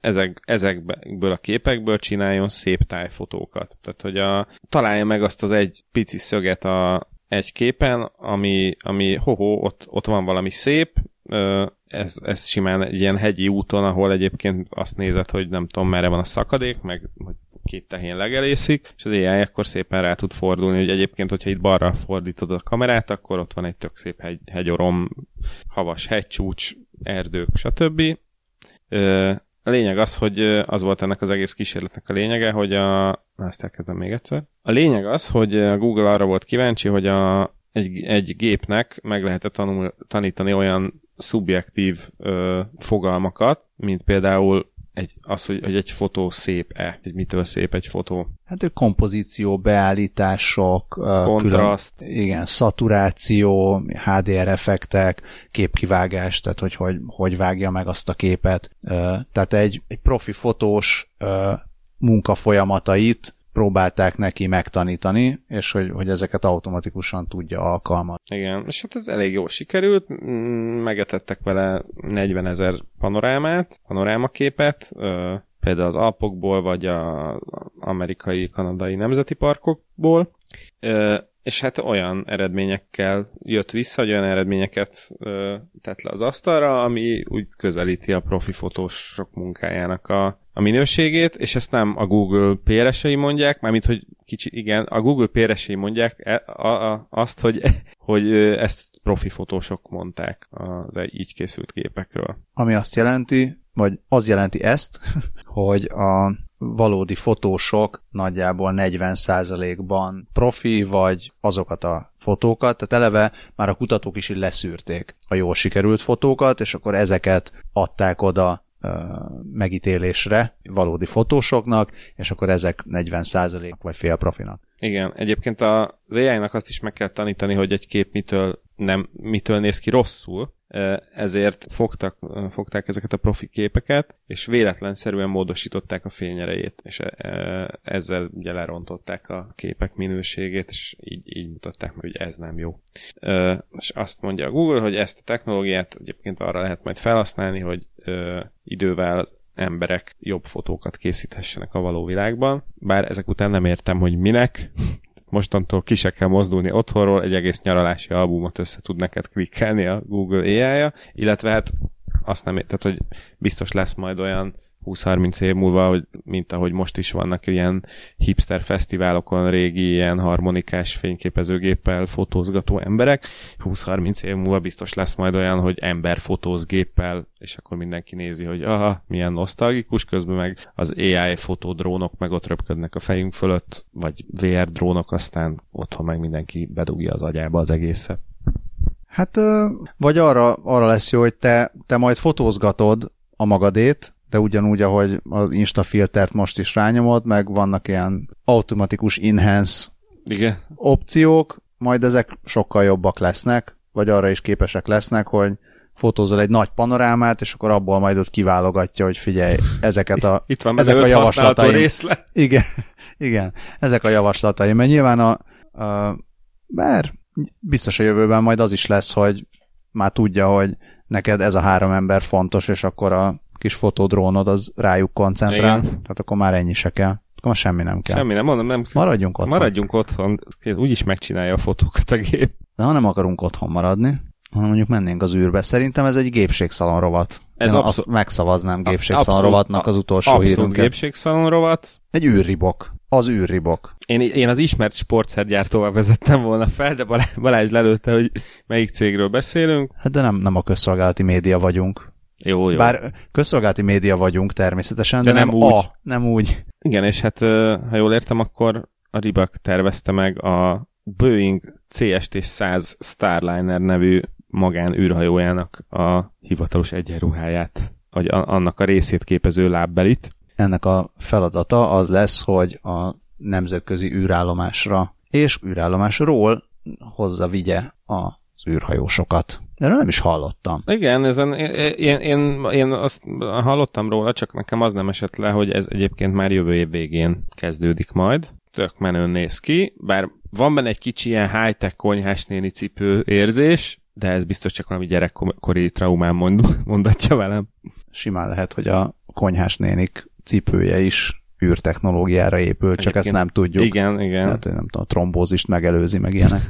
ezek, ezekből a képekből csináljon szép tájfotókat. Tehát, hogy a, találja meg azt az egy pici szöget a, egy képen, ami, ami hoho, ott, ott van valami szép, ez, ez simán egy ilyen hegyi úton, ahol egyébként azt nézed, hogy nem tudom, merre van a szakadék, meg hogy két tehén legelészik, és az AI akkor szépen rá tud fordulni, hogy egyébként, hogyha itt balra fordítod a kamerát, akkor ott van egy tök szép hegy, hegyorom, havas hegycsúcs, erdők, stb. A lényeg az, hogy az volt ennek az egész kísérletnek a lényege, hogy a... Ezt elkezdem még egyszer. A lényeg az, hogy a Google arra volt kíváncsi, hogy a, egy, egy gépnek meg lehetett tanul, tanítani olyan szubjektív ö, fogalmakat, mint például egy, az, hogy, hogy egy fotó szép-e, hogy mitől szép egy fotó. Hát ők kompozíció, beállítások, kontraszt. Külön, igen, szaturáció, HDR effektek, képkivágás, tehát hogy, hogy hogy vágja meg azt a képet. Tehát egy, egy profi fotós munkafolyamatait próbálták neki megtanítani, és hogy, hogy ezeket automatikusan tudja alkalmazni. Igen, és hát ez elég jól sikerült, megetettek vele 40 ezer panorámát, panorámaképet, például az Alpokból, vagy az amerikai, kanadai nemzeti parkokból, és hát olyan eredményekkel jött vissza, hogy olyan eredményeket tett le az asztalra, ami úgy közelíti a profi fotósok munkájának a, a minőségét, és ezt nem a Google PRS-ei mondják, mármint, hogy kicsi, igen, a Google PRS-ei mondják e, azt, hogy, *laughs* hogy ezt profi fotósok mondták az így készült képekről. Ami azt jelenti, vagy az jelenti ezt, *laughs* hogy a valódi fotósok nagyjából 40%-ban profi, vagy azokat a fotókat, tehát eleve már a kutatók is így leszűrték a jól sikerült fotókat, és akkor ezeket adták oda megítélésre valódi fotósoknak, és akkor ezek 40% vagy fél profinak. Igen, egyébként az AI-nak azt is meg kell tanítani, hogy egy kép mitől, nem, mitől néz ki rosszul, ezért fogtak, fogták ezeket a profi képeket, és véletlenszerűen módosították a fényerejét, és ezzel ugye lerontották a képek minőségét, és így, így mutatták meg, hogy ez nem jó. És azt mondja a Google, hogy ezt a technológiát egyébként arra lehet majd felhasználni, hogy idővel emberek jobb fotókat készíthessenek a való világban, bár ezek után nem értem, hogy minek, *laughs* mostantól ki se kell mozdulni otthonról, egy egész nyaralási albumot össze tud neked klikkelni a Google AI-ja, illetve hát azt nem, tehát hogy biztos lesz majd olyan 20-30 év múlva, hogy, mint ahogy most is vannak ilyen hipster fesztiválokon régi ilyen harmonikás fényképezőgéppel fotózgató emberek, 20-30 év múlva biztos lesz majd olyan, hogy ember fotóz géppel, és akkor mindenki nézi, hogy aha, milyen nosztalgikus, közben meg az AI fotódrónok meg ott röpködnek a fejünk fölött, vagy VR drónok, aztán otthon meg mindenki bedugja az agyába az egészet. Hát, vagy arra, arra lesz jó, hogy te, te majd fotózgatod a magadét, de ugyanúgy, ahogy az Insta filtert most is rányomod, meg vannak ilyen automatikus enhance Igen. opciók, majd ezek sokkal jobbak lesznek, vagy arra is képesek lesznek, hogy fotózol egy nagy panorámát, és akkor abból majd ott kiválogatja, hogy figyelj, ezeket a, Itt van ezek a javaslataim. Részlet. Igen, *laughs* igen, ezek a javaslataim, mert nyilván a, a bár biztos a jövőben majd az is lesz, hogy már tudja, hogy neked ez a három ember fontos, és akkor a kis fotodrónod az rájuk koncentrál, Igen. tehát akkor már ennyi se kell. Akkor már semmi nem kell. Semmi nem, mondom, nem. Maradjunk otthon. Maradjunk otthon. Úgyis megcsinálja a fotókat a gép. De ha nem akarunk otthon maradni, hanem mondjuk mennénk az űrbe. Szerintem ez egy gépségszalon rovat. Ez abszol- azt megszavaznám gépségszalon rovatnak az utolsó abszolút hírünket. gépségszalon rovat. Egy űrribok. Az űrribok. Én, én az ismert sportszergyártóval vezettem volna fel, de Balázs lelőtte, hogy melyik cégről beszélünk. Hát de nem, nem a közszolgálati média vagyunk. Jó, jó. Bár közszolgálati média vagyunk természetesen, de, de nem, nem úgy. A, nem úgy. Igen, és hát ha jól értem, akkor a Ribak tervezte meg a Boeing CST-100 Starliner nevű magán űrhajójának a hivatalos egyenruháját, vagy annak a részét képező lábbelit. Ennek a feladata az lesz, hogy a nemzetközi űrállomásra és űrállomásról hozza vigye az űrhajósokat. Erről nem is hallottam. Igen, ezen, én, én, én azt hallottam róla, csak nekem az nem esett le, hogy ez egyébként már jövő év végén kezdődik majd. Tök menőn néz ki, bár van benne egy kicsi ilyen high-tech konyhás néni cipő érzés, de ez biztos csak valami gyerekkori traumán mond, *laughs* mondatja velem. Simán lehet, hogy a konyhás nénik cipője is űrtechnológiára épül, Egyébként, csak ezt nem tudjuk. Igen, igen. Hát, nem tudom, a trombózist megelőzi, meg ilyenek.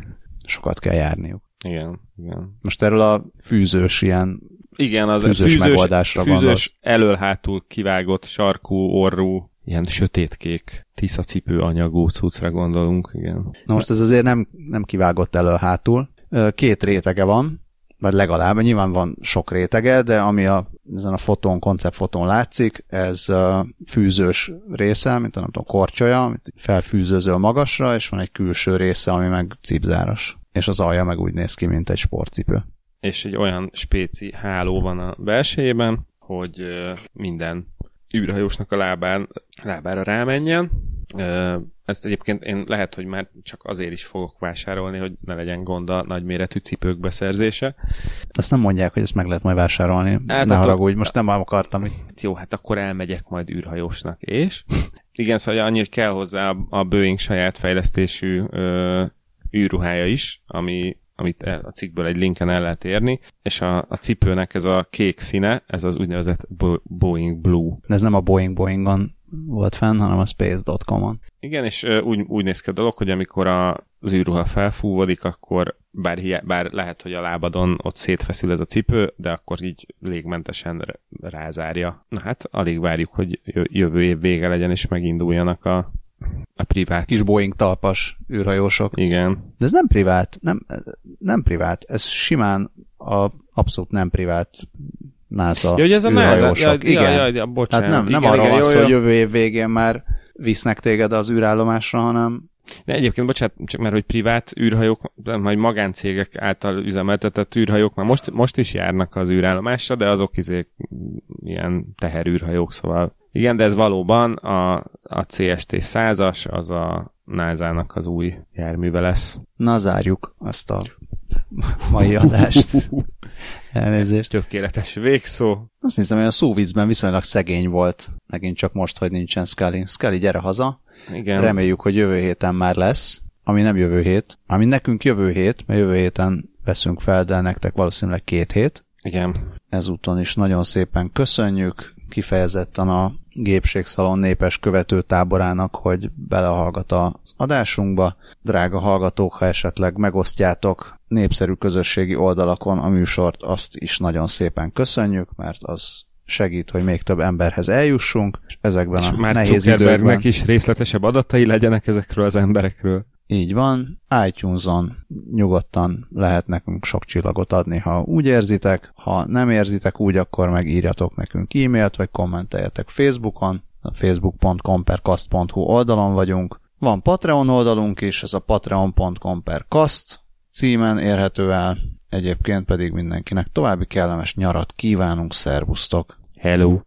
Sokat kell járniuk. Igen, igen. Most erről a fűzős ilyen igen, az fűzős, fűzős megoldásra fűzős, van. elől-hátul kivágott sarkú, orrú, ilyen sötétkék, cipő anyagú cuccra gondolunk, igen. Na most ez azért nem, nem kivágott elől-hátul. Két rétege van, vagy legalább, nyilván van sok rétege, de ami a, ezen a fotón, konceptfotón látszik, ez fűzős része, mint a nem tudom, korcsolya, amit felfűzőzöl magasra, és van egy külső része, ami meg cipzáros és az alja meg úgy néz ki, mint egy sportcipő. És egy olyan spéci háló van a belsejében, hogy minden űrhajósnak a lábán, lábára rámenjen. Ezt egyébként én lehet, hogy már csak azért is fogok vásárolni, hogy ne legyen gond a nagyméretű cipők beszerzése. Azt nem mondják, hogy ezt meg lehet majd vásárolni. Hát ne haragudj, most nem akartam. Hogy... Jó, hát akkor elmegyek majd űrhajósnak, és? Igen, szóval annyi, hogy kell hozzá a Boeing saját fejlesztésű űrruhája is, ami, amit a cikkből egy linken el lehet érni, és a, a cipőnek ez a kék színe, ez az úgynevezett Boeing Blue. Ez nem a Boeing Boeingon volt fenn, hanem a space.com-on. Igen, és úgy, úgy néz ki a dolog, hogy amikor a, az űrruha felfúvodik, akkor bár, hiá, bár lehet, hogy a lábadon ott szétfeszül ez a cipő, de akkor így légmentesen rázárja. Na hát, alig várjuk, hogy jövő év vége legyen, és meginduljanak a, a privát. Kis Boeing talpas űrhajósok. Igen. De ez nem privát, nem, nem privát, ez simán a abszolút nem privát NASA ja, hogy ez a NASA, ja, igen. Ja, ja, ja, bocsánat. Tehát nem, nem igen, arra igen, van szó, hogy jövő év végén már visznek téged az űrállomásra, hanem de egyébként, bocsánat, csak mert hogy privát űrhajók, vagy magáncégek által üzemeltetett űrhajók már most, most is járnak az űrállomásra, de azok izé ilyen teherűrhajók, szóval igen, de ez valóban a, a CST 100-as, az a NASA-nak az új járműve lesz. Na, zárjuk azt a mai adást. *laughs* Elnézést. Tökéletes végszó. Azt nézem, hogy a szóvicben viszonylag szegény volt. Megint csak most, hogy nincsen Scully. Scully, gyere haza. Igen. Reméljük, hogy jövő héten már lesz. Ami nem jövő hét. Ami nekünk jövő hét, mert jövő héten veszünk fel, de nektek valószínűleg két hét. Igen. Ezúton is nagyon szépen köszönjük kifejezetten a Gépségszalon népes követő táborának, hogy belehallgat az adásunkba. Drága hallgatók, ha esetleg megosztjátok népszerű közösségi oldalakon a műsort, azt is nagyon szépen köszönjük, mert az segít, hogy még több emberhez eljussunk, és ezekben és a már nehéz időkben... is részletesebb adatai legyenek ezekről az emberekről. Így van, iTunes-on nyugodtan lehet nekünk sok csillagot adni, ha úgy érzitek, ha nem érzitek úgy, akkor meg írjatok nekünk e-mailt, vagy kommenteljetek Facebookon, a facebook.com per oldalon vagyunk. Van Patreon oldalunk is, ez a patreon.com per címen érhető el, egyébként pedig mindenkinek további kellemes nyarat kívánunk, szervusztok! Hello!